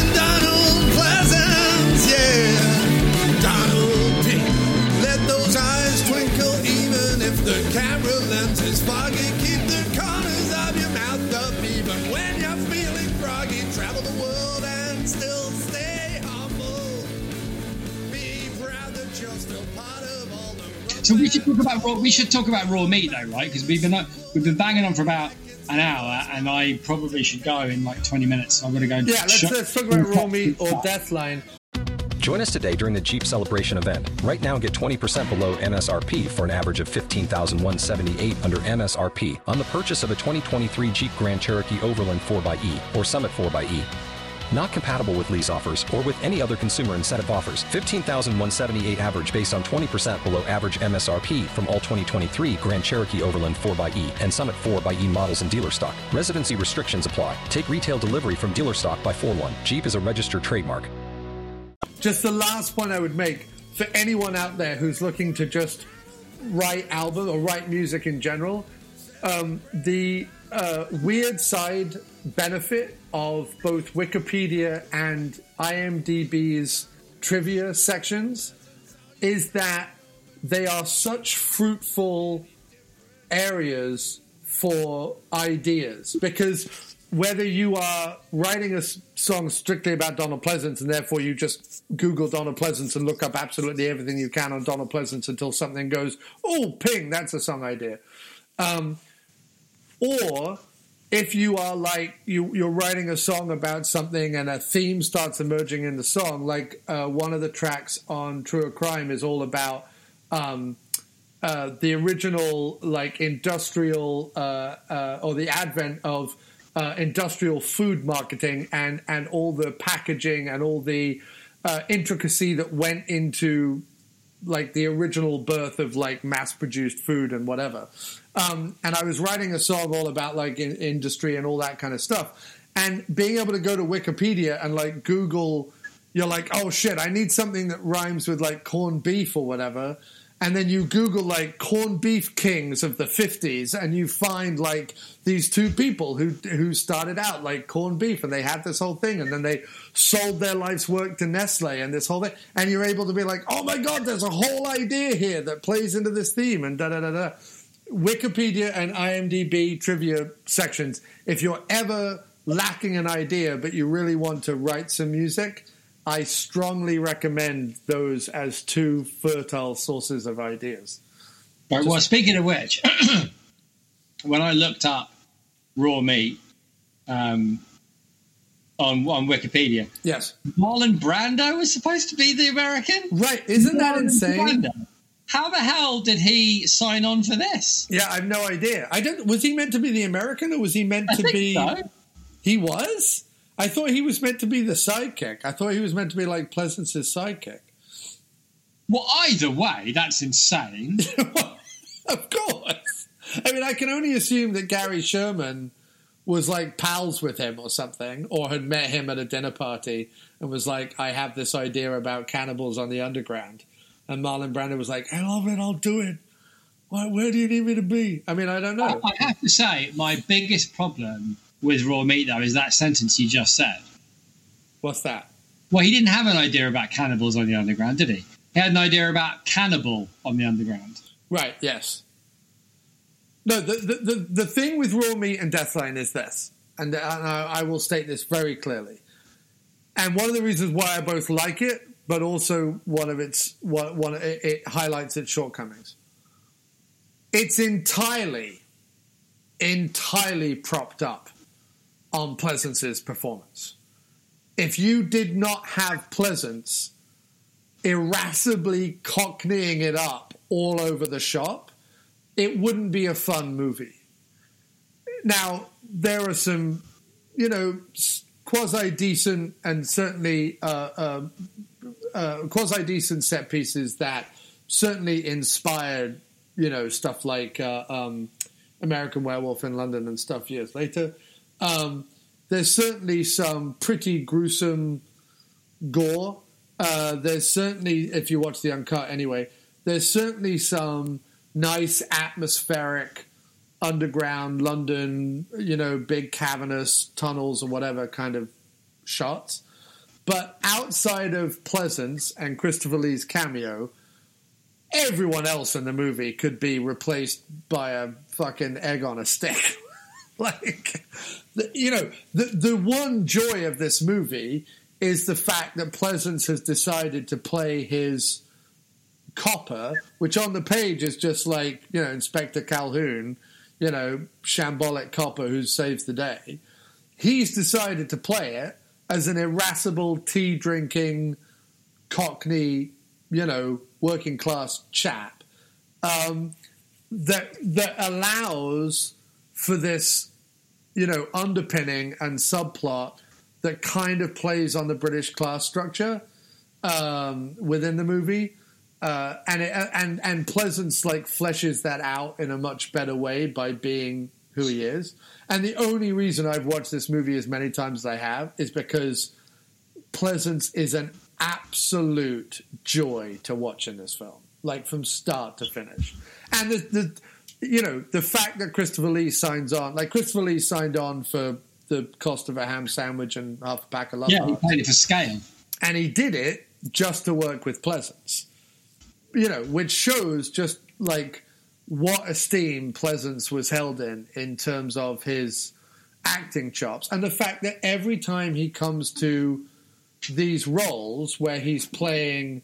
so we should talk about raw, we should talk about raw meat though, right? Because we've been uh, we've been banging on for about an hour, and I probably should go in like twenty minutes. So I'm going to go. Yeah, let's, sh- let's talk about raw meat or Death Line. Join us today during the Jeep Celebration event. Right now, get 20% below MSRP for an average of 15178 under MSRP on the purchase of a 2023 Jeep Grand Cherokee Overland 4xE or Summit 4xE. Not compatible with lease offers or with any other consumer incentive offers. 15,178 average based on 20% below average MSRP from all 2023 Grand Cherokee Overland 4xE and Summit 4xE models in dealer stock. Residency restrictions apply. Take retail delivery from dealer stock by 4 1. Jeep is a registered trademark. Just the last point I would make for anyone out there who's looking to just write album or write music in general, um, the uh, weird side benefit of both Wikipedia and IMDb's trivia sections is that they are such fruitful areas for ideas because whether you are writing a song strictly about Donald Pleasence and therefore you just Google Donald Pleasence and look up absolutely everything you can on Donald Pleasence until something goes, oh, ping, that's a song idea. Um, or if you are like you, you're writing a song about something and a theme starts emerging in the song, like uh, one of the tracks on True Crime is all about um, uh, the original like industrial uh, uh or the advent of uh, industrial food marketing and and all the packaging and all the uh, intricacy that went into like the original birth of like mass produced food and whatever. Um, and I was writing a song all about like in, industry and all that kind of stuff. And being able to go to Wikipedia and like Google, you're like, oh shit, I need something that rhymes with like corned beef or whatever and then you Google like corned beef kings of the 50s, and you find like these two people who who started out like corned beef, and they had this whole thing, and then they sold their life's work to Nestle, and this whole thing, and you're able to be like, oh my god, there's a whole idea here that plays into this theme, and da da da da. Wikipedia and IMDb trivia sections. If you're ever lacking an idea, but you really want to write some music I strongly recommend those as two fertile sources of ideas. Right, well, speaking of which, when I looked up raw meat um, on on Wikipedia, yes, Marlon Brando was supposed to be the American. Right? Isn't that insane? Brando. How the hell did he sign on for this? Yeah, I have no idea. I don't. Was he meant to be the American, or was he meant I to be? So. He was. I thought he was meant to be the sidekick. I thought he was meant to be like Pleasence's sidekick. Well, either way, that's insane. of course. I mean, I can only assume that Gary Sherman was like pals with him or something, or had met him at a dinner party and was like, I have this idea about cannibals on the underground. And Marlon Brando was like, I love it, I'll do it. Why, where do you need me to be? I mean, I don't know. I have to say, my biggest problem with raw meat, though, is that sentence you just said. What's that? Well, he didn't have an idea about cannibals on the underground, did he? He had an idea about cannibal on the underground. Right, yes. No, the, the, the, the thing with raw meat and Death Line is this, and I, I will state this very clearly. And one of the reasons why I both like it, but also one of its one, one it, it highlights its shortcomings. It's entirely, entirely propped up on Pleasence's performance. If you did not have Pleasance irascibly cockneying it up all over the shop, it wouldn't be a fun movie. Now, there are some, you know, quasi decent and certainly uh, uh, uh, quasi decent set pieces that certainly inspired, you know, stuff like uh, um, American Werewolf in London and stuff years later. Um, there's certainly some pretty gruesome gore. Uh, there's certainly, if you watch the uncut anyway, there's certainly some nice atmospheric underground London, you know, big cavernous tunnels or whatever kind of shots. But outside of Pleasence and Christopher Lee's cameo, everyone else in the movie could be replaced by a fucking egg on a stick. like, you know, the the one joy of this movie is the fact that Pleasence has decided to play his copper, which on the page is just like you know Inspector Calhoun, you know, shambolic copper who saves the day. He's decided to play it as an irascible tea drinking Cockney, you know, working class chap um, that that allows for this, you know, underpinning and subplot that kind of plays on the British class structure um, within the movie. Uh, and it, and and Pleasence like fleshes that out in a much better way by being who he is. And the only reason I've watched this movie as many times as I have is because Pleasence is an absolute joy to watch in this film, like from start to finish. And the, the you know, the fact that Christopher Lee signs on, like Christopher Lee signed on for the cost of a ham sandwich and half a pack of love. Yeah, he paid it for scale, and he did it just to work with Pleasence. You know, which shows just like what esteem Pleasence was held in in terms of his acting chops, and the fact that every time he comes to these roles where he's playing,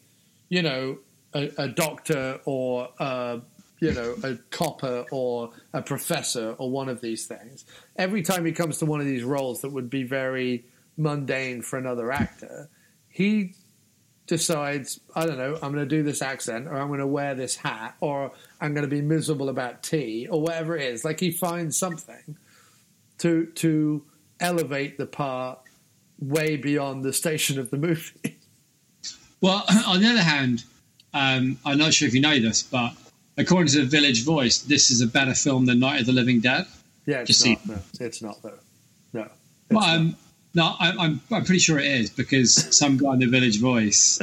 you know, a, a doctor or a, you know a copper or a professor or one of these things, every time he comes to one of these roles that would be very mundane for another actor, he decides, I don't know, I'm going to do this accent, or I'm going to wear this hat, or I'm going to be miserable about tea, or whatever it is. Like he finds something to to elevate the part way beyond the station of the movie. Well, on the other hand, um, I'm not sure if you know this, but according to the Village Voice, this is a better film than Night of the Living Dead. Yeah, it's not. No, it's not though. No. it's Well, not. um, no, I, I'm, I'm pretty sure it is because some guy in the Village Voice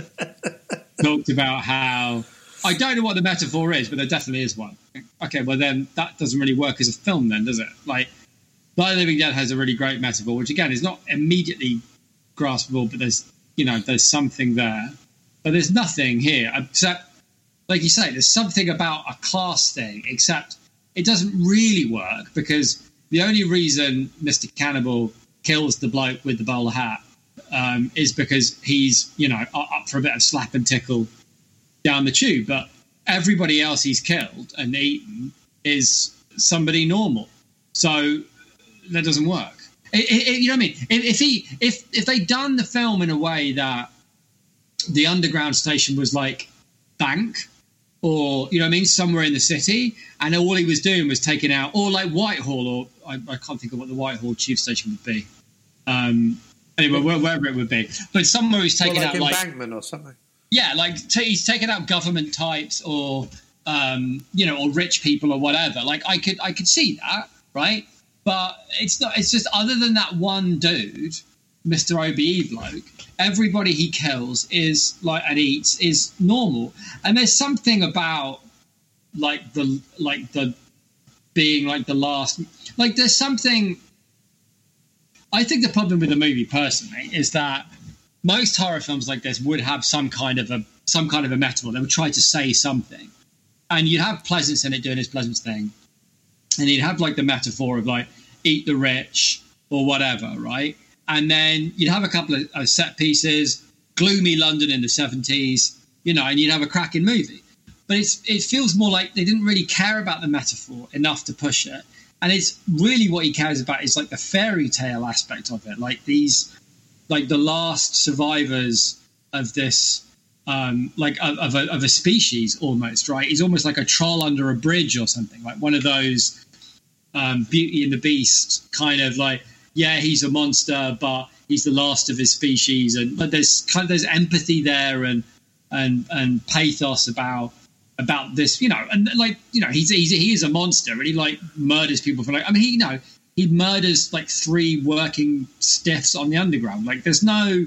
talked about how I don't know what the metaphor is, but there definitely is one. Okay, well then that doesn't really work as a film, then does it? Like, the Living Dead has a really great metaphor, which again is not immediately graspable, but there's you know there's something there, but there's nothing here except, like you say, there's something about a class thing, except it doesn't really work because the only reason Mr. Cannibal kills the bloke with the bowler hat um, is because he's, you know, up for a bit of slap and tickle down the tube. But everybody else he's killed and eaten is somebody normal. So that doesn't work. It, it- it- you know what I mean? If, if he, if if they'd done the film in a way that the underground station was like bank or you know what I mean, somewhere in the city, and all he was doing was taking out, or like Whitehall, or I, I can't think of what the Whitehall tube station would be. Um, anyway, wherever it would be, but somewhere he's taking like out like embankment or something. Yeah, like t- he's taken out government types or um, you know, or rich people or whatever. Like I could I could see that, right? But it's not. It's just other than that one dude, Mister OBE bloke. Everybody he kills is like and eats is normal, and there's something about like the like the being like the last like there's something I think the problem with the movie personally is that most horror films like this would have some kind of a some kind of a metaphor. They would try to say something, and you'd have Pleasence in it doing his Pleasence thing, and you'd have like the metaphor of like eat the rich or whatever, right? And then you'd have a couple of uh, set pieces, gloomy London in the seventies, you know, and you'd have a cracking movie. But it's it feels more like they didn't really care about the metaphor enough to push it. And it's really what he cares about is like the fairy tale aspect of it, like these like the last survivors of this um, like of, of, a, of a species almost right? He's almost like a troll under a bridge or something like one of those um, beauty and the beast kind of like yeah he's a monster but he's the last of his species. And but there's kind of there's empathy there and and and pathos about about this you know and like you know he's, he's he is a monster and he like murders people for like i mean he you know he murders like three working stiffs on the underground. Like there's no.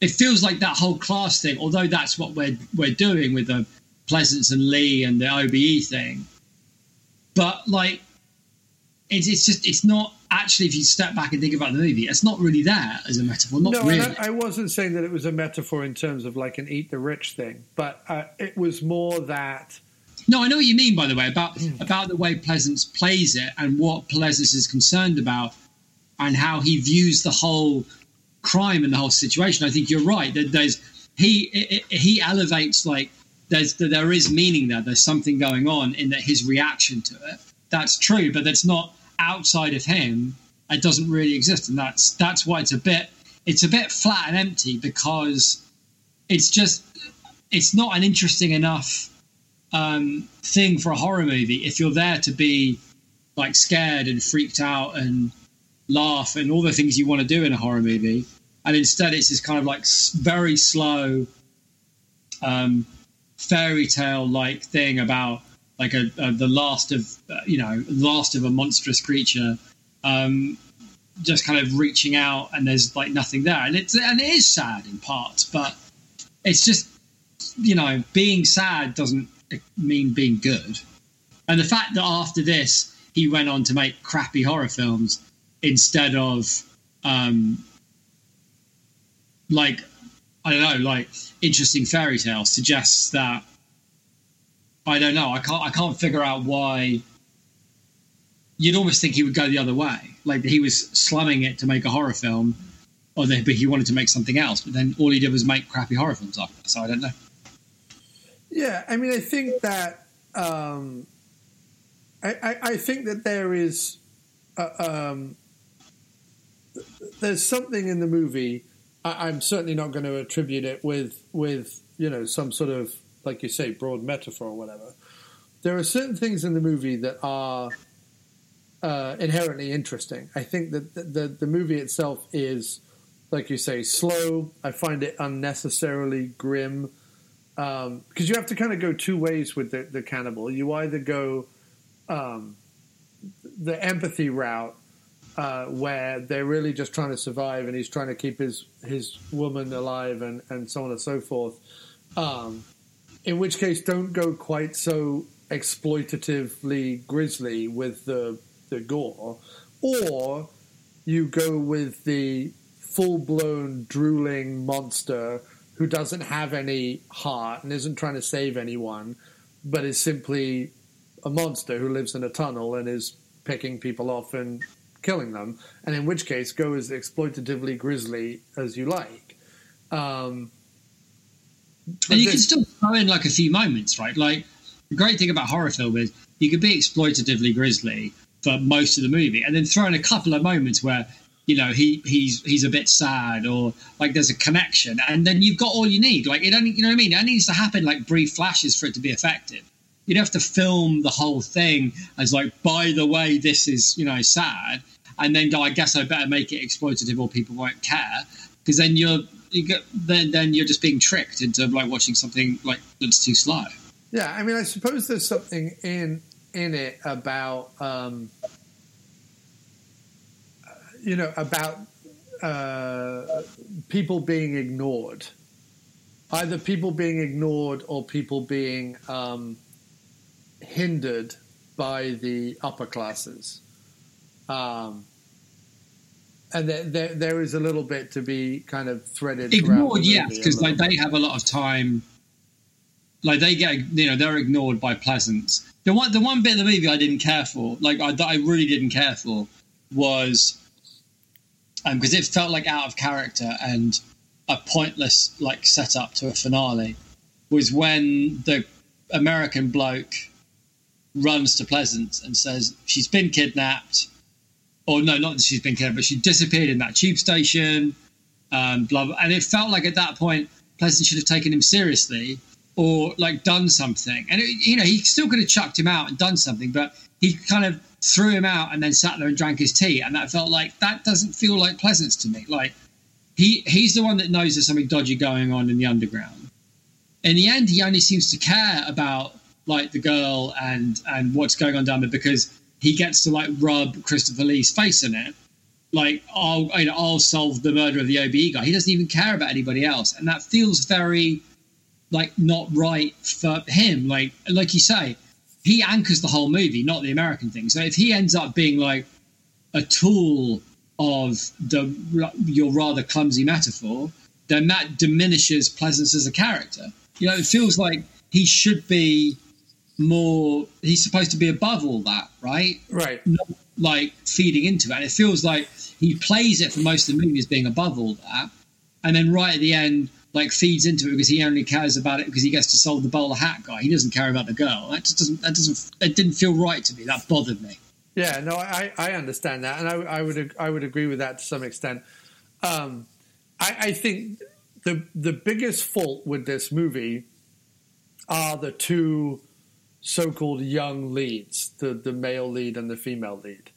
It feels like that whole class thing, although that's what we're we're doing with the Pleasence and Lee and the OBE thing. But like, it's it's just it's not actually. If you step back and think about the movie, it's not really there as a metaphor. Not No, really. I, I wasn't saying that it was a metaphor in terms of like an eat the rich thing, but uh, it was more that. No, I know what you mean. By the way, about hmm. about the way Pleasence plays it and what Pleasence is concerned about, and how he views the whole crime and the whole situation. I think you're right. That there's he i- i- he elevates like there's there is meaning there. There's something going on in that his reaction to it. That's true, but that's not outside of him. It doesn't really exist, and that's that's why it's a bit it's a bit flat and empty because it's just it's not an interesting enough um, thing for a horror movie if you're there to be like scared and freaked out and laugh and all the things you want to do in a horror movie and instead it's this kind of like very slow um, fairy tale like thing about like a, a the last of uh, you know last of a monstrous creature um, just kind of reaching out and there's like nothing there. And it's and it is sad in parts but it's just you know being sad doesn't mean being good and the fact that after this he went on to make crappy horror films instead of um like i don't know like interesting fairy tales suggests that I don't know. I can't. I can't figure out why. You'd almost think he would go the other way, like he was slumming it to make a horror film, or that, but he wanted to make something else. But then all he did was make crappy horror films after. So I don't know. Yeah, I mean, I think that um, I, I, I think that there is uh, um, there's something in the movie. I, I'm certainly not going to attribute it with with you know some sort of like you say broad metaphor or whatever. There are certain things in the movie that are uh, inherently interesting. I think that the, the the movie itself is like you say slow. I find it unnecessarily grim because um, you have to kind of go two ways with the, the cannibal. You either go um, the empathy route, uh, where they're really just trying to survive, and he's trying to keep his his woman alive, and and so on and so forth. Um, in which case, don't go quite so exploitatively grisly with the the gore, or you go with the full blown drooling monster who doesn't have any heart and isn't trying to save anyone, but is simply a monster who lives in a tunnel and is picking people off and killing them. And in which case, go as exploitatively grisly as you like. Um, and you this, can still throw in like a few moments, right? Like the great thing about horror film is you can be exploitatively grisly for most of the movie, and then throw in a couple of moments where you know he he's he's a bit sad or like there's a connection. And then you've got all you need. Like it only you know what i mean? It only needs to happen like brief flashes for it to be effective. You'd have to film the whole thing as like by the way this is you know sad. And then go i guess i better make it exploitative or people won't care. Because then you're you get then then you're just being tricked into like watching something like that's too slow. Yeah i mean i suppose there's something in in it about um you know, about uh, people being ignored. Either people being ignored or people being um, hindered by the upper classes. Um, and there, there, there is a little bit to be kind of threaded. Ignored, yes, because like they have a lot of time. Like they get, you know, they're ignored by Pleasence. The one, the one bit of the movie I didn't care for, like I, that I really didn't care for, was because um, it felt like out of character and a pointless like setup to a finale was when the American bloke runs to Pleasence and says she's been kidnapped, or no, not that she's been kidnapped, but she disappeared in that tube station. Um, blah, blah, and it felt like at that point Pleasence should have taken him seriously or like done something. And it, you know he still could have chucked him out and done something, but he kind of threw him out and then sat there and drank his tea. And that felt like that doesn't feel like Pleasence to me. Like he he's the one that knows there's something dodgy going on in the underground. In the end, he only seems to care about like the girl and and what's going on down there because he gets to like rub Christopher Lee's face in it. Like I'll you know, I'll solve the murder of the OBE guy. He doesn't even care about anybody else, and that feels very like not right for him. Like like you say, he anchors the whole movie, not the American thing. So if he ends up being like a tool of the your rather clumsy metaphor, then that diminishes Pleasence as a character. You know, it feels like he should be more. He's supposed to be above all that, right? Right. Not like feeding into it. And it feels like he plays it for most of the movie as being above all that, and then right at the end like feeds into it because he only cares about it because he gets to solve the bowler hat guy. He doesn't care about the girl. That just doesn't. That doesn't. It didn't feel right to me. That bothered me. Yeah, no, I, I understand that, and I, I would I would agree with that to some extent. Um, I, I think the the biggest fault with this movie are the two so-called young leads, the the male lead and the female lead,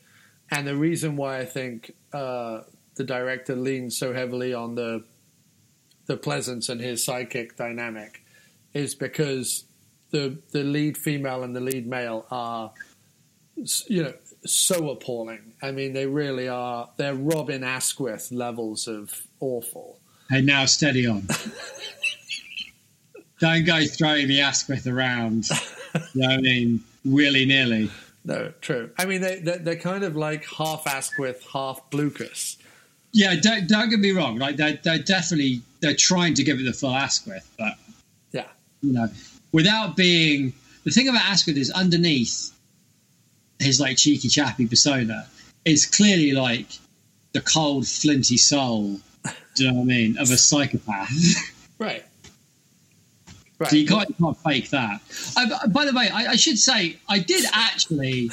and the reason why I think uh, the director leans so heavily on the the Pleasence and his psychic dynamic is because the the lead female and the lead male are you know so appalling. I mean, they really are. They're Robin Asquith levels of awful. And now steady on. Don't go throwing the Asquith around. you know I mean, willy nilly. No, true. I mean, they, they're, they're kind of like half Asquith, half Blucas. Yeah, don't, don't get me wrong. Like they're, they're definitely they're trying to give it the full Asquith, but yeah, you know, without being the thing about Asquith is underneath his like cheeky chappy persona is clearly like the cold, flinty soul. Do you know what I mean? Of a psychopath. Right. Right. So you can't, you can't fake that. I, by the way, I, I should say I did actually,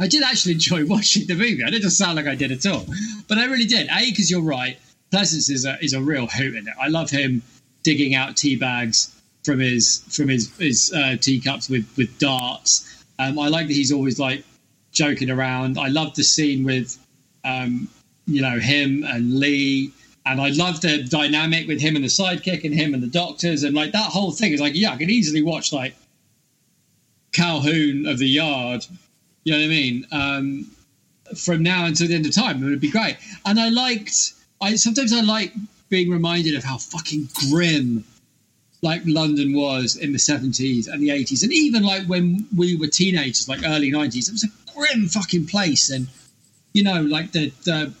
I did actually enjoy watching the movie. I didn't sound like I did at all, but I really did. A because you're right. Pleasence is a is a real hoot in it. I love him digging out tea bags from his from his his uh, teacups with with darts. Um, I like that he's always like joking around. I love the scene with um, you know him and Lee and I love the dynamic with him and the sidekick and him and the doctors and like that whole thing is like yeah I could easily watch like Calhoun of the Yard you know what I mean um, from now until the end of time it would be great and I liked I sometimes I like being reminded of how fucking grim like London was in the 70s and the 80s and even like when we were teenagers like early 90s it was a grim fucking place and you know like the the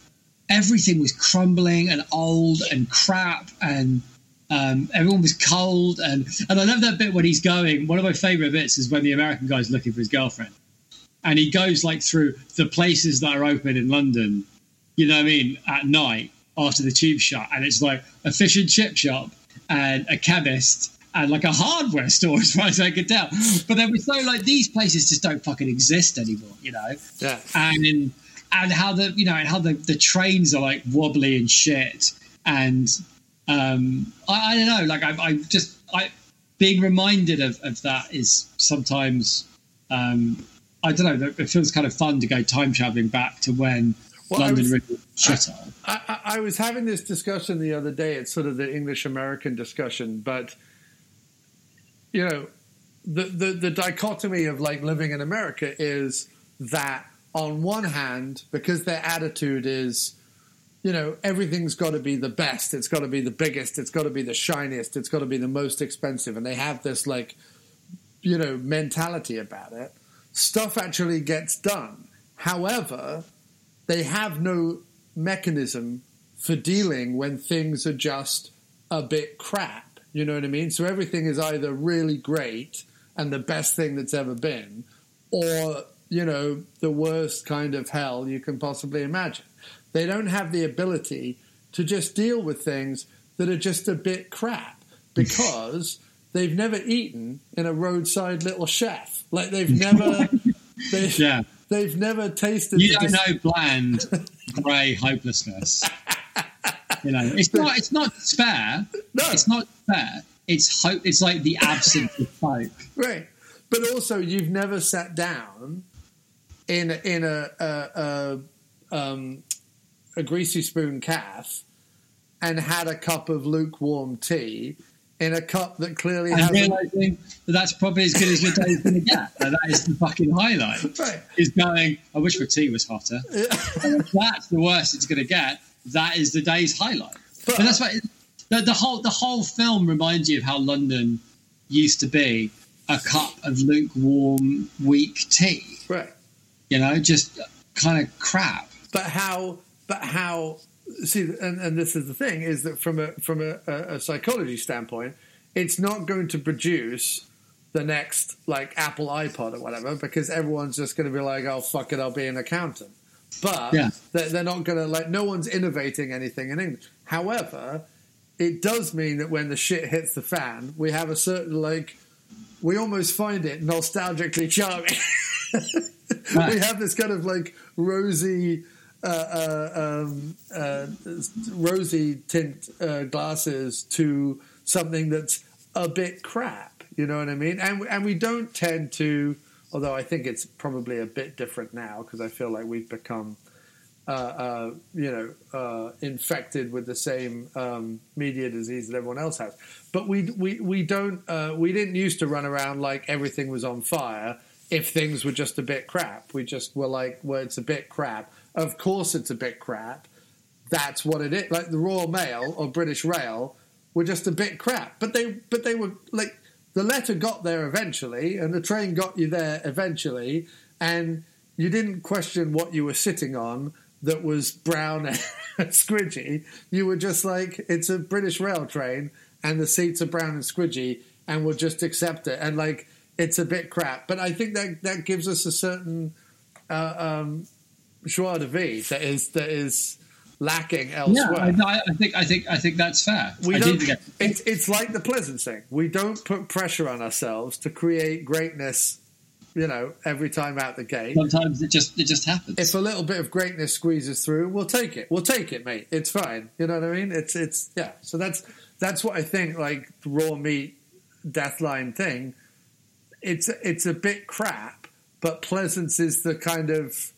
everything was crumbling and old and crap and um, everyone was cold and and I love that bit when he's going. One of my favorite bits is when the American guy's looking for his girlfriend, and he goes like through the places that are open in London. You know what I mean? At night after the tube shut, and it's like a fish and chip shop and a chemist and like a hardware store as far as I could tell. But they were so like these places just don't fucking exist anymore, you know. Yeah. And and how the you know and how the, the trains are like wobbly and shit and um I, I don't know like I, I just I being reminded of, of that is sometimes um I don't know it feels kind of fun to go time traveling back to when Well, I London was- really shut up. I, I, I was having this discussion the other day. It's sort of the English American discussion, but you know, the, the the dichotomy of like living in America is that on one hand, because their attitude is, you know, everything's got to be the best. It's got to be the biggest. It's got to be the shiniest. It's got to be the most expensive, and they have this like, you know, mentality about it. Stuff actually gets done. However, they have no mechanism for dealing when things are just a bit crap. You know what I mean? So everything is either really great and the best thing that's ever been, or, you know, the worst kind of hell you can possibly imagine. They don't have the ability to just deal with things that are just a bit crap because they've never eaten in a roadside little chef. Like they've never, they've, Yeah. They've never tasted. You don't dis- know bland grey hopelessness. You know, it's not. It's not despair. No. It's not despair. It's hope. It's like the absence of hope. Right. But also, you've never sat down in a, in a a, a, um, a greasy spoon calf and had a cup of lukewarm tea in a cup that clearly And realizing that that's probably as good as your day's going to get. And that is the fucking highlight. Right. Is going. I wish my tea was hotter. that's the worst it's going to get, that is the day's highlight. But- But, that's why the, the whole the whole film reminds you of how London used to be a cup of lukewarm, weak tea. Right. You know, just kind of crap. But how? But how? See, and, and this is the thing: is that from a from a, a, psychology standpoint, it's not going to produce the next like Apple iPod or whatever because everyone's just going to be like, "Oh fuck it, I'll be an accountant." But Yeah. they're, they're not going to like. No one's innovating anything in English. However, it does mean that when the shit hits the fan, we have a certain like. We almost find it nostalgically charming. we have this kind of like rosy, uh, uh, um, uh, rosy tint uh, glasses to something that's a bit crap. You know what I mean? And and we don't tend to. Although I think it's probably a bit different now because I feel like we've become, uh, you know, infected with the same um, media disease that everyone else has. But we we we don't we didn't used to run around like everything was on fire if things were just a bit crap. We just were like, well, it's a bit crap. Of course, it's a bit crap. That's what it is. Like the Royal Mail or British Rail were just a bit crap, but they but they were like the letter got there eventually, and the train got you there eventually, and you didn't question what you were sitting on that was brown and squidgy. You were just like, it's a British rail train, and the seats are brown and squidgy, and we'll just accept it. And like, it's a bit crap. But I think that that gives us a certain uh, um, joie de vivre that is that is lacking Yeah, elsewhere. I, I think I think I think that's fair. we I don't. do It's it's like the Pleasence thing. We don't put pressure on ourselves to create greatness. You know, every time out the gate. sometimes it just it just happens. If a little bit of greatness squeezes through, we'll take it. We'll take it, mate. It's fine. You know what I mean? It's it's yeah. So that's that's what I think. Like raw meat Death Line thing. It's it's a bit crap, but Pleasence is the kind of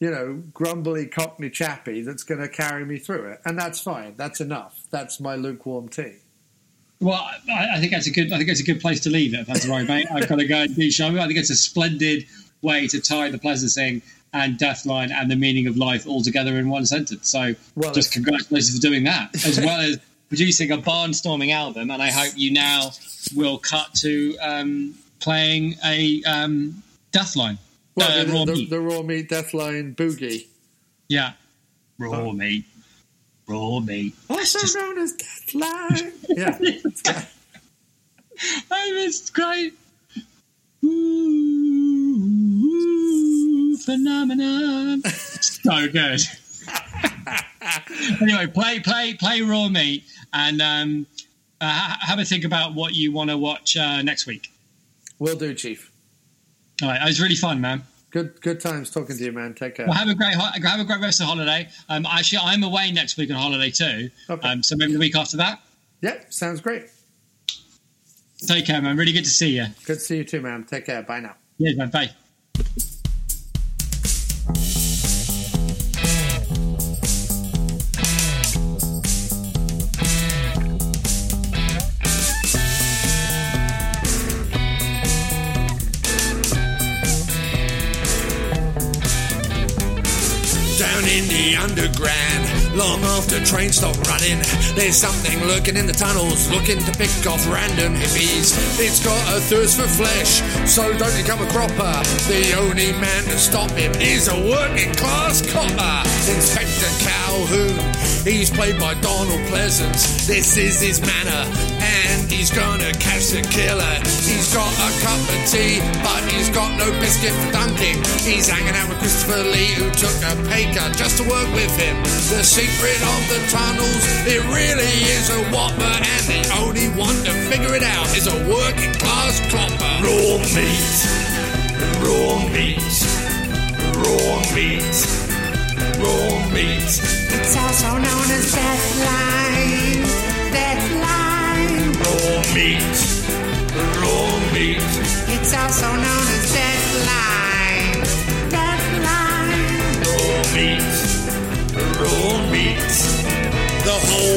you know grumbly Cockney chappy that's going to carry me through it, and that's fine. That's enough. That's my lukewarm tea. Well, I, I think that's a good. I think that's a good place to leave it. If that's all right, mate. I've got to go and do show. I think it's a splendid way to tie the Pleasence thing and Death Line and the meaning of life all together in one sentence. So, Well, just congratulations for doing that, as well as producing a barnstorming album. And I hope you now will cut to um, playing a um, Death Line. Well, Uh, the, raw the, meat. the raw meat Death Line boogie, Yeah, raw meat, raw meat. also known as Death Line. yeah. Oh, it's great. Ooh, ooh, phenomenon. so good. anyway, play, play, play raw meat, and um, uh, have a think about what you want to watch uh, next week. Will do, Chief. All right, it was really fun, man. Good good times talking to you, man. Take care. Well, have a great have a great rest of the holiday. Um, actually, I'm away next week on holiday too. Okay. Um, so maybe the week after that. Yeah, sounds great. Take care, man. Really good to see you. Good to see you too, man. Take care. Bye now. Yeah, man. Bye. Underground, long after trains stop running, there's something lurking in the tunnels, looking to pick off random hippies. It's got a thirst for flesh, so don't become a cropper. The only man to stop him is a working class copper, Inspector Calhoun. He's played by Donald Pleasence. This is his manner, and he's gonna catch the killer. He's got a cup of tea, but he's got no biscuit for dunking. He's hanging out with Christopher Lee, who took a pay cut just to work with him. The secret of the tunnels, it really is a whopper, and the only one to figure it out is a working class copper. Raw meat, raw meat, raw meat, raw meat. It's also known as Death Line. Deathline. Raw meat, raw meat. It's also known as Death Line.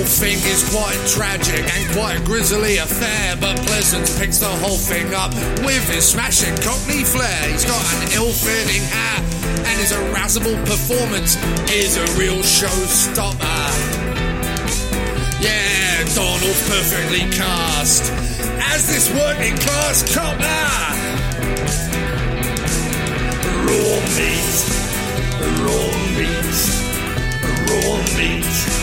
Whole thing is quite tragic and quite a grisly affair, but Pleasence picks the whole thing up with his smashing cockney flair. He's got an ill-fitting hat, and his arousable performance is a real showstopper. Yeah, Donald perfectly cast as this working class copper. Raw meat, raw meat, raw meat,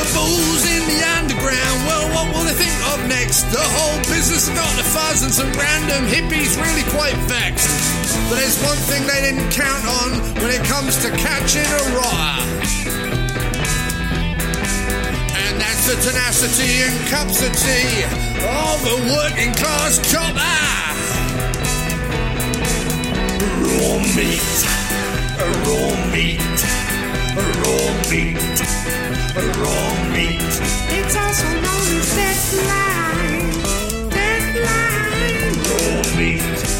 Cannibals in the underground. Well, what will they think of next? The whole business got the fuzz and some random hippies really quite vexed. But there's one thing they didn't count on when it comes to catching a rotter. And that's the tenacity and capacity of a working class copper. Raw meat, raw meat, raw meat, It's also known as. Death Line. Raw meat,